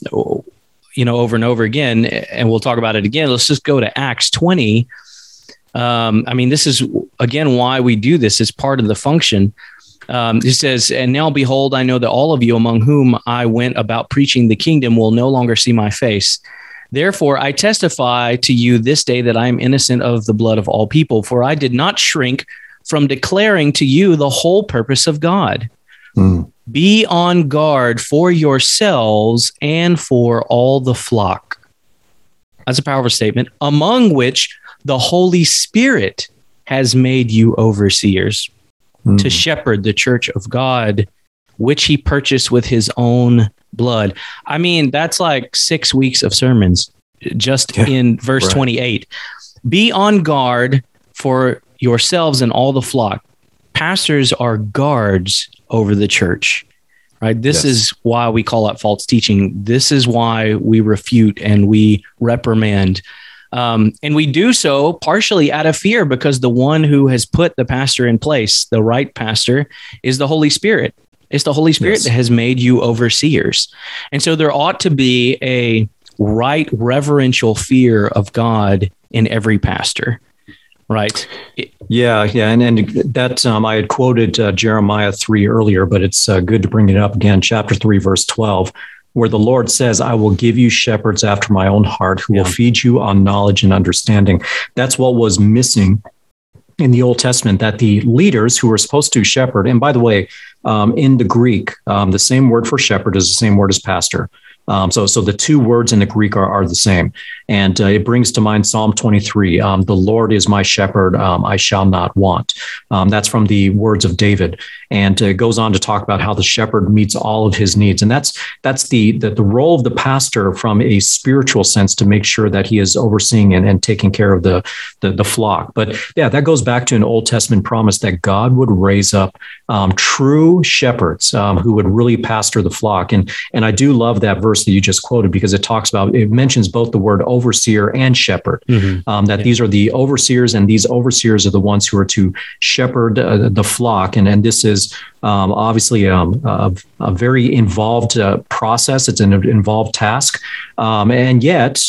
S2: you know, over and over again, and we'll talk about it again. Let's just go to Acts twenty. Um, I mean, this is again why we do this. It's part of the function. Um, it says, And now behold, I know that all of you among whom I went about preaching the kingdom will no longer see my face. Therefore, I testify to you this day that I am innocent of the blood of all people, for I did not shrink from declaring to you the whole purpose of God. Mm. Be on guard for yourselves and for all the flock. That's a powerful statement, among which the Holy Spirit has made you overseers mm. to shepherd the church of God, which he purchased with his own blood. I mean, that's like six weeks of sermons just yeah, in verse right. 28. Be on guard for yourselves and all the flock. Pastors are guards over the church. Right. This yes. is why we call out false teaching. This is why we refute and we reprimand um, and we do so partially out of fear because the one who has put the pastor in place, the right pastor, is the Holy Spirit. It's the Holy Spirit yes. that has made you overseers. And so there ought to be a right reverential fear of God in every pastor. Right.
S3: Yeah, yeah, and and that um, I had quoted uh, Jeremiah three earlier, but it's uh, good to bring it up again. Chapter three, verse twelve where the Lord says, I will give you shepherds after my own heart who yeah. will feed you on knowledge and understanding. That's what was missing in the Old Testament, that the leaders who were supposed to shepherd, and by the way, um, in the Greek, um, the same word for shepherd is the same word as pastor. Um, so, so the two words in the Greek are, are the same. And uh, it brings to mind Psalm 23 um, The Lord is my shepherd, um, I shall not want. Um, that's from the words of David. And uh, goes on to talk about how the shepherd meets all of his needs. And that's that's the, the, the role of the pastor from a spiritual sense to make sure that he is overseeing and, and taking care of the, the, the flock. But yeah, that goes back to an Old Testament promise that God would raise up um, true shepherds um, who would really pastor the flock. And, and I do love that verse that you just quoted because it talks about, it mentions both the word overseer and shepherd. Mm-hmm. Um, that yeah. these are the overseers, and these overseers are the ones who are to shepherd uh, the flock. And, and this is um, obviously um, a, a, very involved uh, process, it's an involved task. Um, and yet,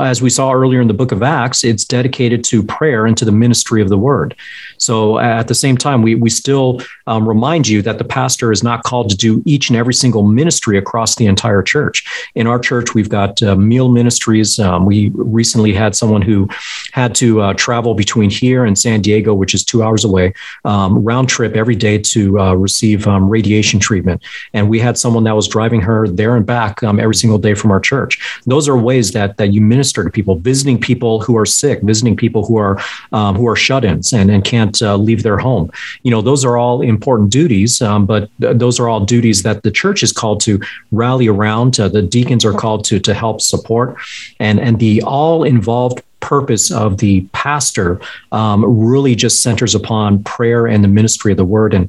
S3: as we saw earlier in the book of Acts, it's dedicated to prayer and to the ministry of the word. So at the same time, we, we still um, remind you that the pastor is not called to do each and every single ministry across the entire church. In our church, we've got uh, meal ministries. Um, we recently had someone who had to uh, travel between here and San Diego, which is two hours away, um, round trip every day to uh, receive um, radiation treatment. And we had someone that was driving her there and back um, every single day from our church. Those are ways that that you minister to people, visiting people who are sick, visiting people who are um, who are shut-ins and, and can't uh, leave their home. You know, those are all important duties, um, but th- those are all duties that the church is called to rally around. Uh, the deacons are called to to help support, and and the all involved purpose of the pastor um, really just centers upon prayer and the ministry of the word and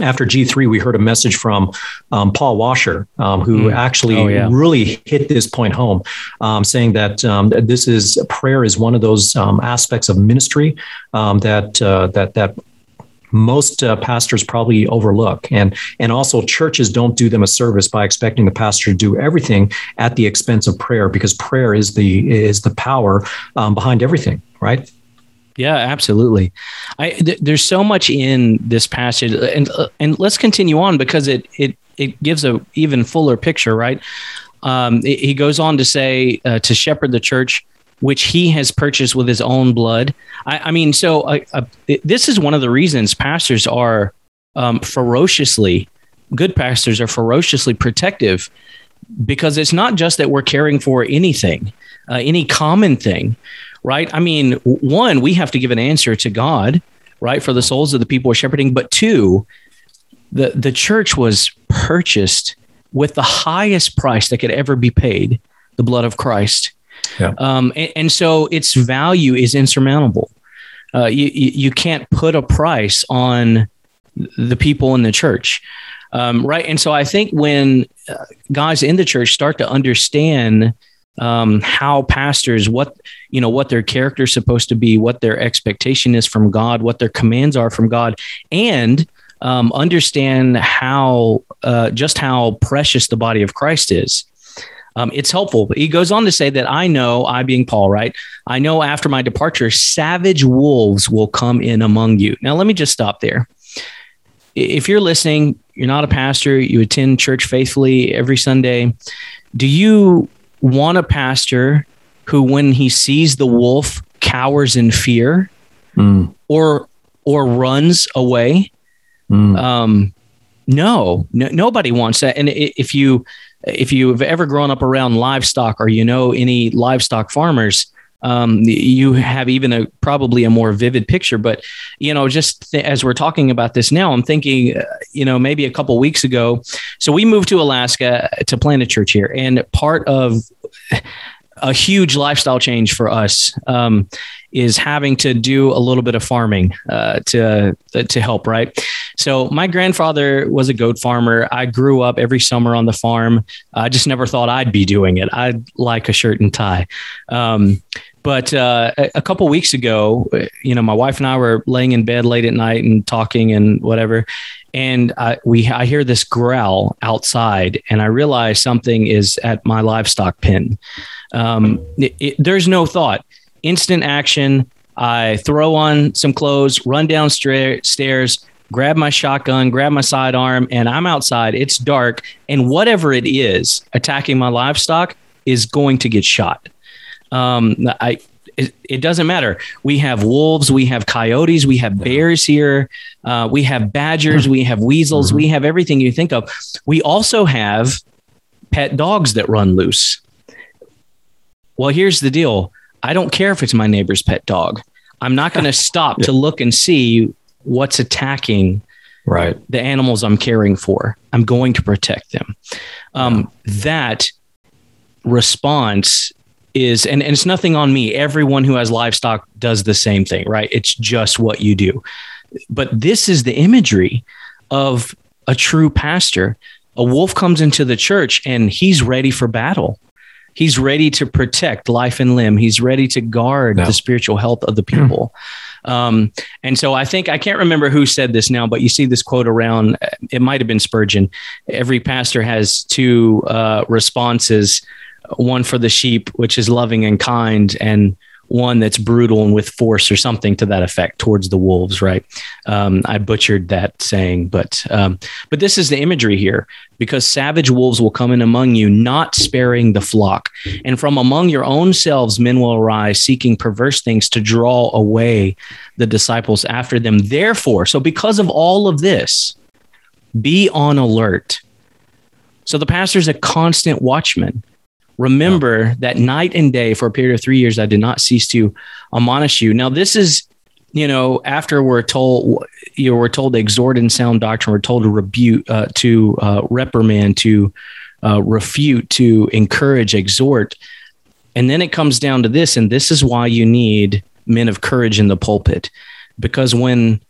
S3: after G3, we heard a message from um, Paul Washer, um, who mm. actually oh, yeah. really hit this point home, um, saying that um, this is prayer is one of those um, aspects of ministry um, that uh, that that most uh, pastors probably overlook and and also churches don't do them a service by expecting the pastor to do everything at the expense of prayer because prayer is the is the power behind everything right
S2: yeah, absolutely. I th- there's so much in this passage, and uh, and let's continue on because it it it gives a even fuller picture, right? Um, it, he goes on to say uh, to shepherd the church, which he has purchased with his own blood. I, I mean, so uh, uh this is one of the reasons pastors are um, ferociously good. Pastors are ferociously protective because it's not just that we're caring for anything, uh, any common thing right? I mean, one, we have to give an answer to God, right, for the souls of the people we're shepherding. But two, the the church was purchased with the highest price that could ever be paid, the blood of Christ. Yeah. Um, and, and, so its value is insurmountable. Uh, you, you can't put a price on the people in the church. Um, right. And so I think when uh, guys in the church start to understand um, how pastors, what, you know, what their character is supposed to be, what their expectation is from God, what their commands are from God, and um, understand how, uh, just how precious the body of Christ is. Um, it's helpful. He goes on to say that I know, I being Paul, right? I know after my departure, savage wolves will come in among you. Now, let me just stop there. If you're listening, you're not a pastor, you attend church faithfully every Sunday. Do you want a pastor who, when he sees the wolf, cowers in fear mm. or or runs away? Mm. Um, no, no, nobody wants that. And if you if you've ever grown up around livestock or you know any livestock farmers, um, you have even a probably a more vivid picture. But you know, just th- as we're talking about this now, I'm thinking, uh, you know, maybe a couple weeks ago. So we moved to Alaska to plant a church here, and part of a huge lifestyle change for us um, is having to do a little bit of farming uh, to to help. Right. So my grandfather was a goat farmer. I grew up every summer on the farm. I just never thought I'd be doing it. I'd like a shirt and tie. Um, but uh, a couple weeks ago, you know, my wife and I were laying in bed late at night and talking and whatever, and I, we I hear this growl outside, and I realize something is at my livestock pen. Um, it, it, there's no thought, instant action. I throw on some clothes, run downstairs, grab my shotgun, grab my sidearm, and I'm outside. It's dark, and whatever it is attacking my livestock is going to get shot. Um, I it, it, doesn't matter. We have wolves, we have coyotes, we have bears here, uh, we have badgers, we have weasels, we have everything you think of. We also have pet dogs that run loose. Well, here's the deal I don't care if it's my neighbor's pet dog. I'm not going to stop to look and see what's attacking
S3: right.
S2: the animals I'm caring for. I'm going to protect them. Um, that response is and, and it's nothing on me. Everyone who has livestock does the same thing right? It's just what you do. But this is the imagery of a true pastor. A wolf comes into the church and he's ready for battle he's ready to protect life and limb. He's ready to guard yeah. the spiritual health of the people. Um, and so i think i can't remember who said this now but you see this quote around it might have been spurgeon. Every pastor has two uh, responses one for the sheep, which is loving and kind, and one that's brutal and with force or something to that effect towards the wolves right? Um, i butchered that saying but um, but this is the imagery here because savage wolves will come in among you not sparing the flock. And from among your own selves men will arise seeking perverse things to draw away the disciples after them. Therefore so because of all of this be on alert. So the pastor's a constant watchman Remember that night and day for a period of three years, I did not cease to admonish you. Now, this is, you know, after we're told, you know, we're told to exhort in sound doctrine, we're told to rebuke, uh, to uh, reprimand, to uh, refute, to encourage, exhort. And then it comes down to this, and this is why you need men of courage in the pulpit, because when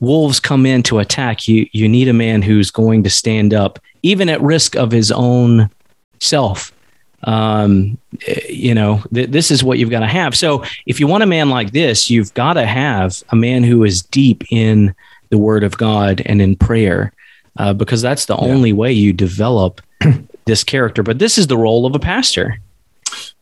S2: wolves come in to attack you, you need a man who's going to stand up, even at risk of his own self um, you know, th- this is what you've got to have. So if you want a man like this, you've got to have a man who is deep in the Word of God and in prayer, uh, because that's the yeah. only way you develop this character. But this is the role of a pastor.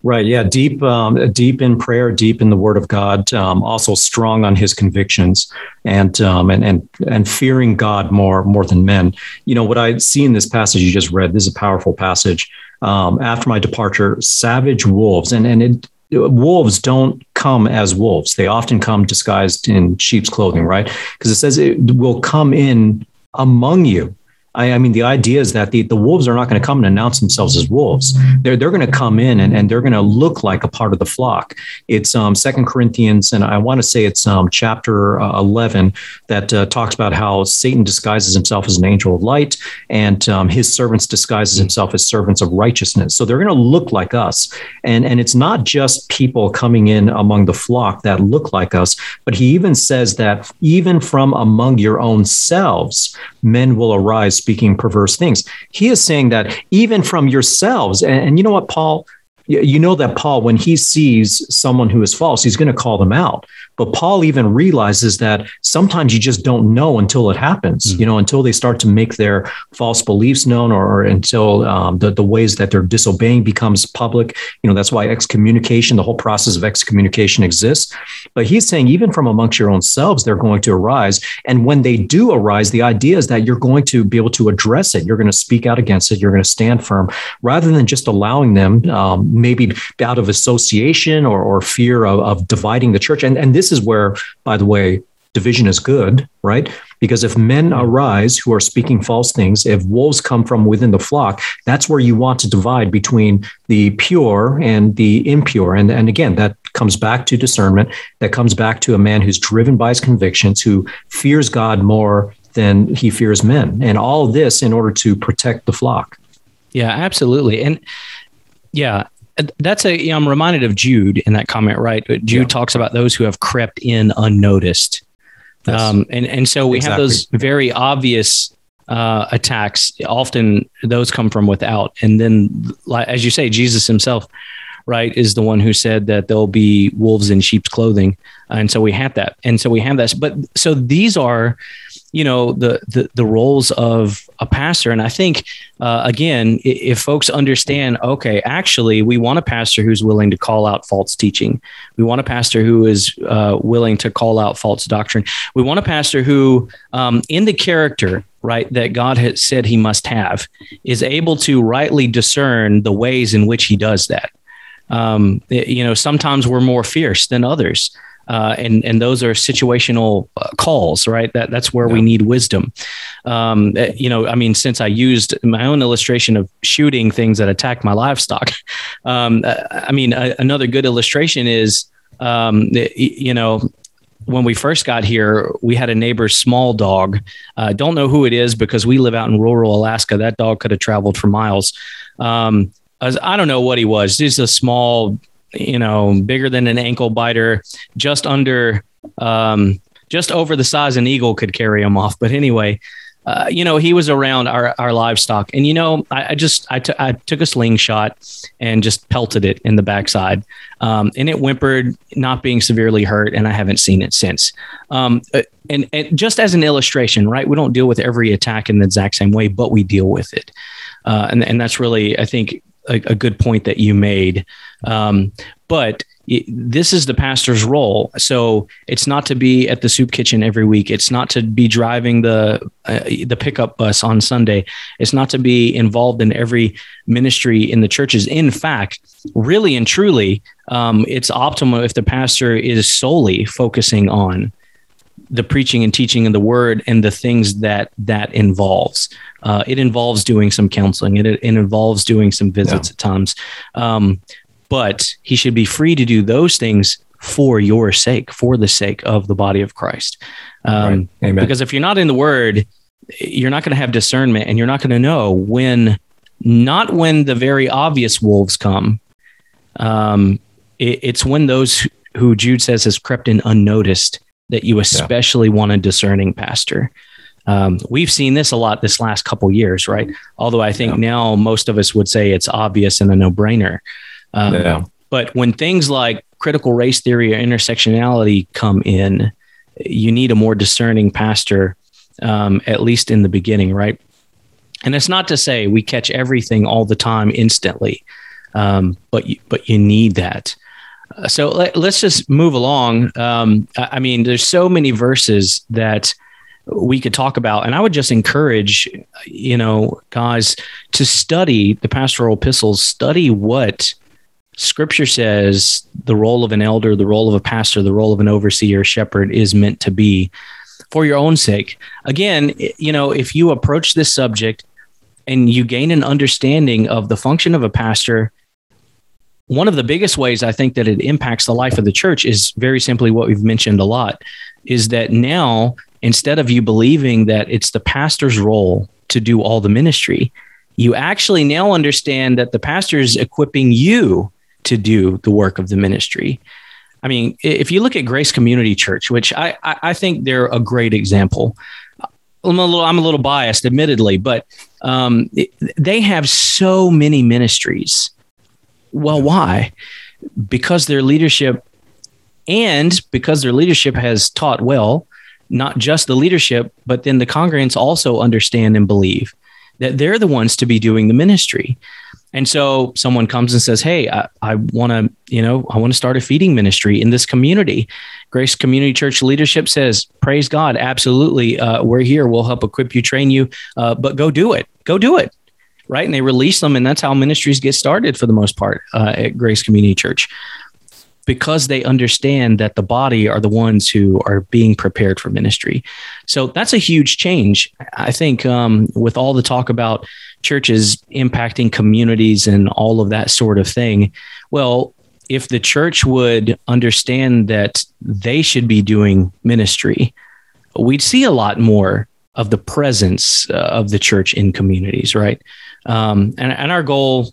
S3: Right. Yeah. Deep, um, deep in prayer, deep in the Word of God. Um, also strong on His convictions, and um, and and and fearing God more more than men. You know what I see in this passage you just read. This is a powerful passage um, after my departure, savage wolves, and and it, wolves don't come as wolves. They often come disguised in sheep's clothing, right? Because it says it will come in among you. I, I, mean, the idea is that the, the wolves are not going to come and announce themselves as wolves. They're, they're going to come in and, and they're going to look like a part of the flock. It's um, Second Corinthians, and I want to say it's um, chapter uh, 11 that uh, talks about how Satan disguises himself as an angel of light and um, his servants disguises himself as servants of righteousness. So they're going to look like us. And, and it's not just people coming in among the flock that look like us, but he even says that even from among your own selves, men will arise speaking perverse things. He is saying that even from yourselves, and, and you know what, Paul, you know that Paul, when he sees someone who is false, he's going to call them out. But Paul even realizes that sometimes you just don't know until it happens, mm-hmm. you know, until they start to make their false beliefs known or, or until um, the, the ways that they're disobeying becomes public. You know, that's why excommunication, the whole process of excommunication exists. But he's saying even from amongst your own selves, they're going to arise. And when they do arise, the idea is that you're going to be able to address it. You're going to speak out against it. You're going to stand firm rather than just allowing them, um, maybe out of association or, or fear of, of dividing the church. And, and this is where, by the way, division is good, right? Because if men arise who are speaking false things, if wolves come from within the flock, that's where you want to divide between the pure and the impure. And, and again, that comes back to discernment, that comes back to a man who's driven by his convictions, who fears God more than he fears men. And all this in order to protect the flock.
S2: Yeah, absolutely. And yeah, that's a. am reminded of Jude in that comment, right? Jude yeah. talks about those who have crept in unnoticed. Yes. Um, and, and so we exactly. have those very obvious uh, attacks. Often those come from without. And then, as you say, Jesus himself, right, is the one who said that there'll be wolves in sheep's clothing. And so we have that. And so we have this. But so these are you know the, the the roles of a pastor. And i think uh, again if folks understand okay actually we want a pastor who's willing to call out false teaching. We want a pastor who is uh, willing to call out false doctrine. We want a pastor who um, in the character right that god has said he must have is able to rightly discern the ways in which he does that. Um, you know sometimes we're more fierce than others uh, and and those are situational uh, calls, right? That that's where yeah. we need wisdom. Um, eh, you know, I mean, since I used my own illustration of shooting things that attack my livestock, um, uh, I mean, a, another good illustration is, um, eh, you know, when we first got here, we had a neighbor's small dog. Uh, don't know who it is because we live out in rural Alaska. That dog could have traveled for miles. Um, I don't know what he was. He's a small you know, bigger than an ankle biter, just under, um, just over the size an eagle could carry him off. But anyway, uh, you know, he was around our, our livestock. And, you know, I, I just, I, t- I took a slingshot and just pelted it in the backside. Um, and it whimpered, not being severely hurt. And I haven't seen it since. Um, uh, and, and just as an illustration, right? We don't deal with every attack in the exact same way, but we deal with it. Uh, and, and that's really, I think, a, a good point that you made. Um, but this is the pastor's role. So it's not to be at the soup kitchen every week. It's not to be driving the uh, the pickup bus on Sunday. It's not to be involved in every ministry in the churches. In fact, really and truly, um, it's optimal if the pastor is solely focusing on the preaching and teaching of the word and the things that that involves. Uh, it involves doing some counseling. It, it involves doing some visits yeah. at times. Um, but he should be free to do those things for your sake, for the sake of the body of Christ. Um, right. Because if you're not in the word, you're not going to have discernment and you're not going to know when, not when the very obvious wolves come. Um, it, it's when those who Jude says has crept in unnoticed that you especially yeah. want a discerning pastor. Um, we've seen this a lot this last couple years, right? Although I think yeah. now most of us would say it's obvious and a no brainer. Um, yeah. But when things like critical race theory or intersectionality come in, you need a more discerning pastor, um, at least in the beginning, right? And it's not to say we catch everything all the time instantly, um, but you, but you need that. So let, us just move along. Um, I mean, there's so many verses that we could talk about, and I would just encourage, you know, guys to study the pastoral epistles, study what Scripture says the role of an elder, the role of a pastor, the role of an overseer, shepherd is meant to be for your own sake. Again, you know, if you approach this subject and you gain an understanding of the function of a pastor, one of the biggest ways I think that it impacts the life of the church is very simply what we've mentioned a lot is that now instead of you believing that it's the pastor's role to do all the ministry, you actually now understand that the pastor is equipping you to do the work of the ministry. I mean, if you look at Grace Community Church, which I, I think they're a great example. I'm a little, I'm a little biased, admittedly, but um, they have so many ministries. Well, why? Because their leadership, and because their leadership has taught well, not just the leadership, but then the congregants also understand and believe that they're the ones to be doing the ministry. And so someone comes and says, Hey, I, I want to, you know, I want to start a feeding ministry in this community. Grace Community Church leadership says, Praise God. Absolutely. Uh, we're here. We'll help equip you, train you, uh, but go do it. Go do it. Right. And they release them. And that's how ministries get started for the most part uh, at Grace Community Church because they understand that the body are the ones who are being prepared for ministry. So that's a huge change. I think um, with all the talk about churches impacting communities and all of that sort of thing, well, if the church would understand that they should be doing ministry, we'd see a lot more of the presence uh, of the church in communities, right? Um, and, and our goal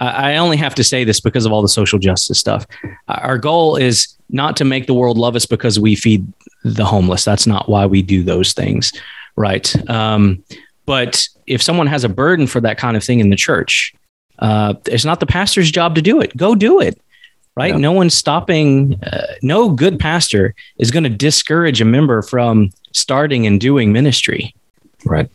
S2: I only have to say this because of all the social justice stuff. Our goal is not to make the world love us because we feed the homeless. That's not why we do those things, right? Um, but if someone has a burden for that kind of thing in the church, uh, it's not the pastor's job to do it. Go do it, right? Yeah. No one's stopping. Uh, no good pastor is going to discourage a member from starting and doing ministry.
S3: Right.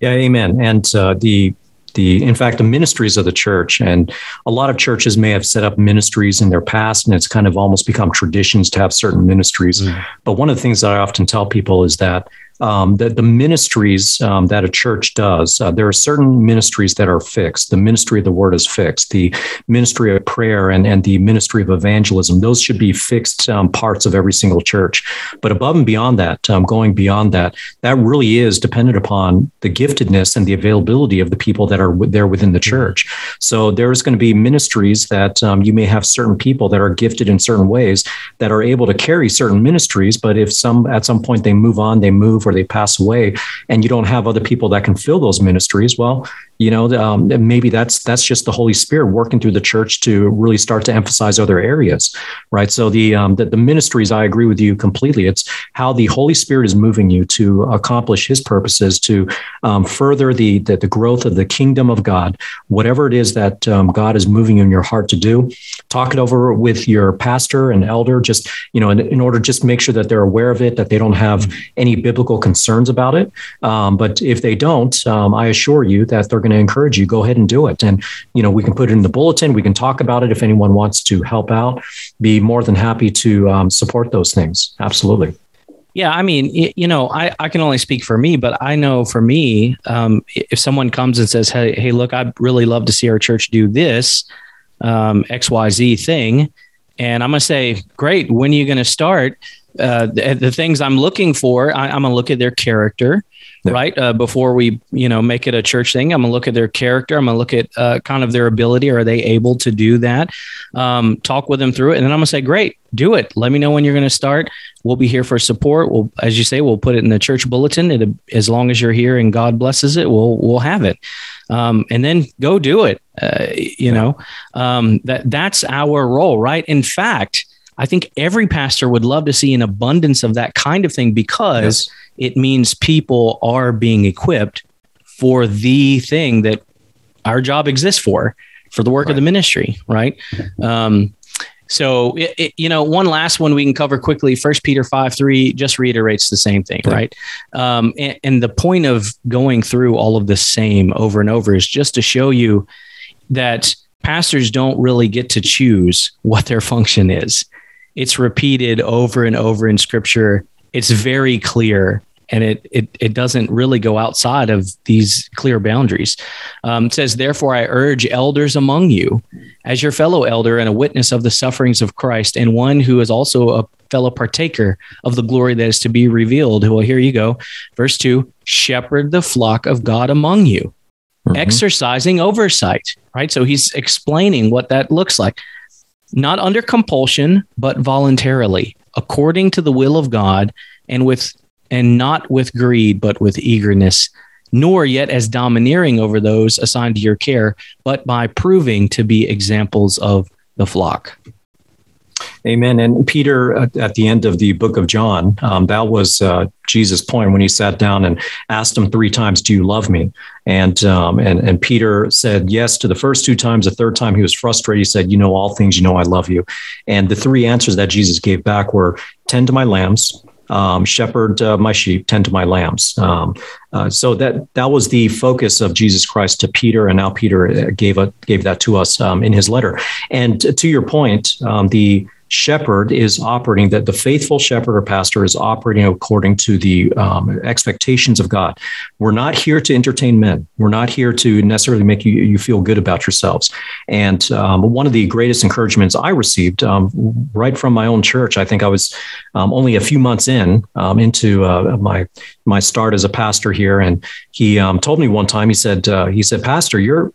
S3: Yeah, amen. And uh, the the in fact the ministries of the church and a lot of churches may have set up ministries in their past and it's kind of almost become traditions to have certain ministries mm. but one of the things that i often tell people is that um, the, the ministries um, that a church does. Uh, there are certain ministries that are fixed. The ministry of the word is fixed. The ministry of prayer and, and the ministry of evangelism, those should be fixed um, parts of every single church. But above and beyond that, um, going beyond that, that really is dependent upon the giftedness and the availability of the people that are there within the church. So there's going to be ministries that um, you may have certain people that are gifted in certain ways that are able to carry certain ministries. But if some at some point they move on, they move or they pass away and you don't have other people that can fill those ministries well you know um, maybe that's that's just the holy spirit working through the church to really start to emphasize other areas right? So the um, the, the ministries i agree with you completely. It's how the holy spirit is moving you to accomplish his purposes to um, further the, the, the growth of the kingdom of god. Whatever it is that um, god is moving in your heart to do talk it over with your pastor and elder just you know in, in order just make sure that they're aware of it that they don't have any biblical concerns about it. Um, but if they don't um, i assure you that they're going to encourage you, go ahead and do it. And, you know, we can put it in the bulletin. We can talk about it. If anyone wants to help out, be more than happy to um, support those things. Absolutely.
S2: Yeah, I mean, you know, I, I can only speak for me, but I know for me, um, if someone comes and says, "Hey, hey, look, I'd really love to see our church do this um, X Y Z thing," and I'm gonna say, "Great, when are you gonna start?" Uh, the, the, things I'm looking for, I, am gonna look at their character yeah. right? Uh, before we, you know, make it a church thing, I'm gonna look at their character. I'm gonna look at uh, kind of their ability. Are they able to do that? Um, talk with them through it, and then I'm gonna say, great, do it. Let me know when you're gonna start. We'll be here for support. We'll, as you say, we'll put it in the church bulletin. It, as long as you're here and God blesses it, we'll we'll have it. Um, and then go do it. Uh, you know, um, that that's our role, right? In fact. I think every pastor would love to see an abundance of that kind of thing because yes it means people are being equipped for the thing that our job exists for, for the work right. of the ministry, right? Um, so, it, it, you know, one last one we can cover quickly. First Peter five three just reiterates the same thing, yeah. right? Um, and, and the point of going through all of the same over and over is just to show you that pastors don't really get to choose what their function is. It's repeated over and over in Scripture it's very clear and it, it, it doesn't really go outside of these clear boundaries. Um, it says, Therefore, I urge elders among you, as your fellow elder and a witness of the sufferings of Christ, and one who is also a fellow partaker of the glory that is to be revealed. Well, here you go. Verse two shepherd the flock of God among you, mm-hmm. exercising oversight, right? So he's explaining what that looks like. Not under compulsion, but voluntarily, according to the will of God, and with and not with greed, but with eagerness, nor yet as domineering over those assigned to your care, but by proving to be examples of the flock.
S3: Amen. And Peter, at the end of the book of John, um, that was uh, Jesus' point when he sat down and asked him three times, "Do you love me?" And um, and and Peter said yes to the first two times. The third time, he was frustrated. He said, "You know all things. You know I love you." And the three answers that Jesus gave back were, "Tend to my lambs." Um, shepherd uh, my sheep, tend to my lambs. Um, uh, so that that was the focus of Jesus Christ to Peter, and now Peter uh, gave a, gave that to us um, in his letter. And to your point, um, the shepherd is operating that the faithful shepherd or pastor is operating according to the um, expectations of God. We're not here to entertain men. We're not here to necessarily make you, you feel good about yourselves. And um, one of the greatest encouragements I received um, right from my own church, I think I was um, only a few months in um, into uh, my my start as a pastor here, and he um, told me one time he said uh, he said Pastor, you're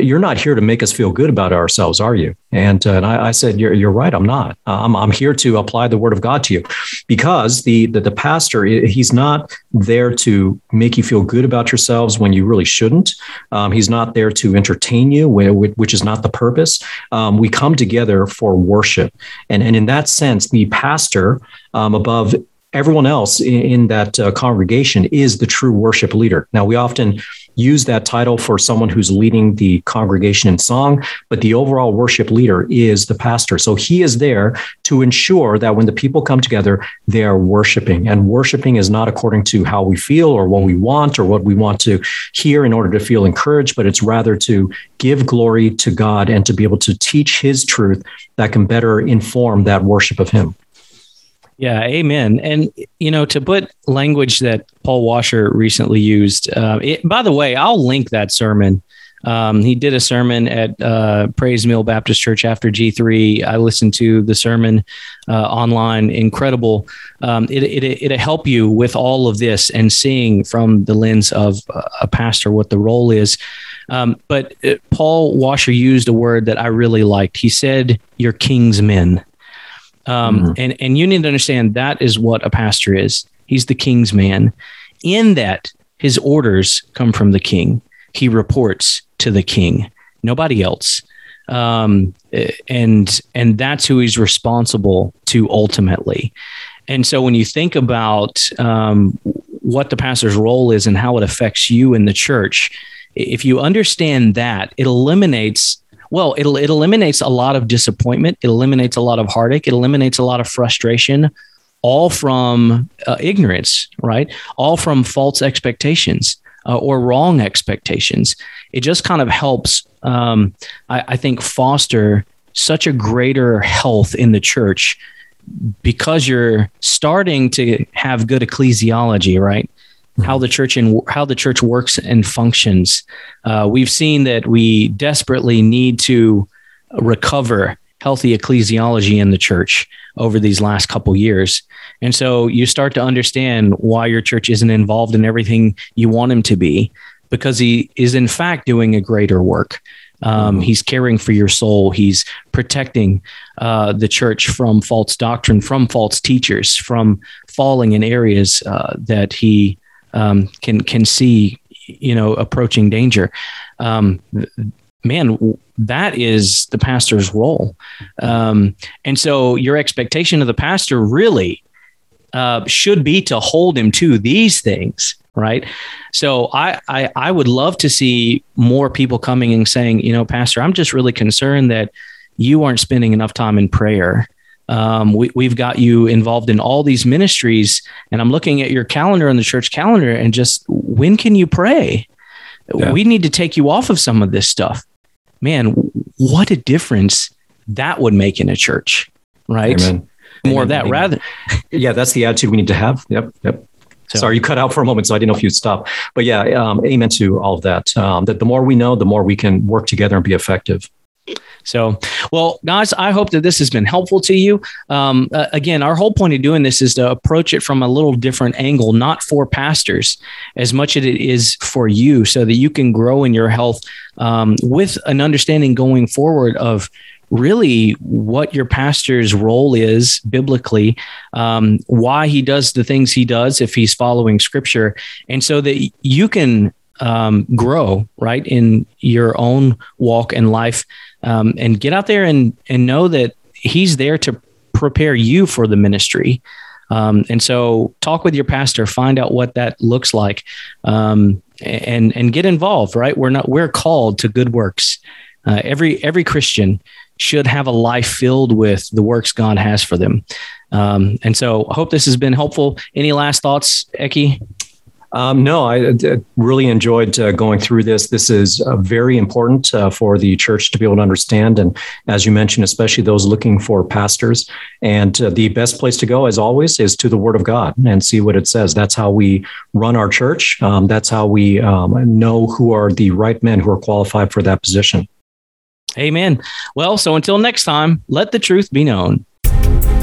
S3: you're not here to make us feel good about ourselves, are you? And, uh, and I, I, said, you're, you're right. I'm not. I'm, I'm here to apply the word of God to you because the, the, the pastor, he's not there to make you feel good about yourselves when you really shouldn't. Um, he's not there to entertain you, which is not the purpose. Um, we come together for worship. And, and in that sense, the pastor um, above everyone else in, in that uh, congregation is the true worship leader. Now, we often use that title for someone who's leading the congregation in song, but the overall worship leader is the pastor. So he is there to ensure that when the people come together, they are worshiping. And worshiping is not according to how we feel or what we want or what we want to hear in order to feel encouraged, but it's rather to give glory to God and to be able to teach his truth that can better inform that worship of him.
S2: Yeah, amen. And you know, to put language that Paul Washer recently used. Uh, it, by the way, I'll link that sermon. Um, he did a sermon at uh, Praise Mill Baptist Church after G3. I listened to the sermon uh, online. Incredible. Um, it, it, it'll help you with all of this and seeing from the lens of a pastor what the role is. Um, but uh, Paul Washer used a word that I really liked. He said, You're king's men. Um, mm-hmm. and, and you need to understand that is what a pastor is. He's the king's man, in that his orders come from the king. He reports to the king, nobody else. Um, and and that's who he's responsible to ultimately. And so when you think about um, what the pastor's role is and how it affects you in the church, if you understand that, it eliminates well, it, it eliminates a lot of disappointment. It eliminates a lot of heartache. It eliminates a lot of frustration, all from uh, ignorance, right? All from false expectations uh, or wrong expectations. It just kind of helps, um, I, I think, foster such a greater health in the church because you're starting to have good ecclesiology, right? How the church and how the church works and functions. Uh, we've seen that we desperately need to recover healthy ecclesiology in the church over these last couple years. And so you start to understand why your church isn't involved in everything you want him to be, because he is in fact doing a greater work. Um, mm-hmm. he's caring for your soul. He's protecting uh, the church from false doctrine, from false teachers, from falling in areas uh, that he um, can can see you know approaching danger. Um, man that is the pastor's role. Um, and so your expectation of the pastor really uh, should be to hold him to these things right? So I, I i would love to see more people coming and saying you know pastor i'm just really concerned that you aren't spending enough time in prayer um, we, we've got you involved in all these ministries, and I'm looking at your calendar on the church calendar, and just when can you pray? Yeah. We need to take you off of some of this stuff. Man, what a difference that would make in a church, right? Amen. More Amen. of that, Amen. rather.
S3: yeah, that's the attitude we need to have. Yep, yep. So, Sorry, you cut out for a moment, so I didn't know if you'd stop. But yeah, um, amen to all of that. Um, that the more we know, the more we can work together and be effective.
S2: So, well, guys, I hope that this has been helpful to you. Um, uh, again, our whole point of doing this is to approach it from a little different angle, not for pastors as much as it is for you, so that you can grow in your health um, with an understanding going forward of really what your pastor's role is biblically, um, why he does the things he does if he's following scripture, and so that you can um, grow right in your own walk and life. Um, and get out there and and know that he's there to prepare you for the ministry. Um, and so talk with your pastor find out what that looks like. Um, and and get involved right? We're not we're called to good works. Uh, every every christian should have a life filled with the works god has for them. Um, and so i hope this has been helpful. Any last thoughts eki
S3: um, no, I, I, really enjoyed uh, going through this. This is uh, very important uh, for the church to be able to understand. And as you mentioned, especially those looking for pastors. And uh, the best place to go, as always, is to the Word of God and see what it says. That's how we run our church. Um, that's how we um, know who are the right men who are qualified for that position.
S2: Amen. Well, so until next time, let the truth be known.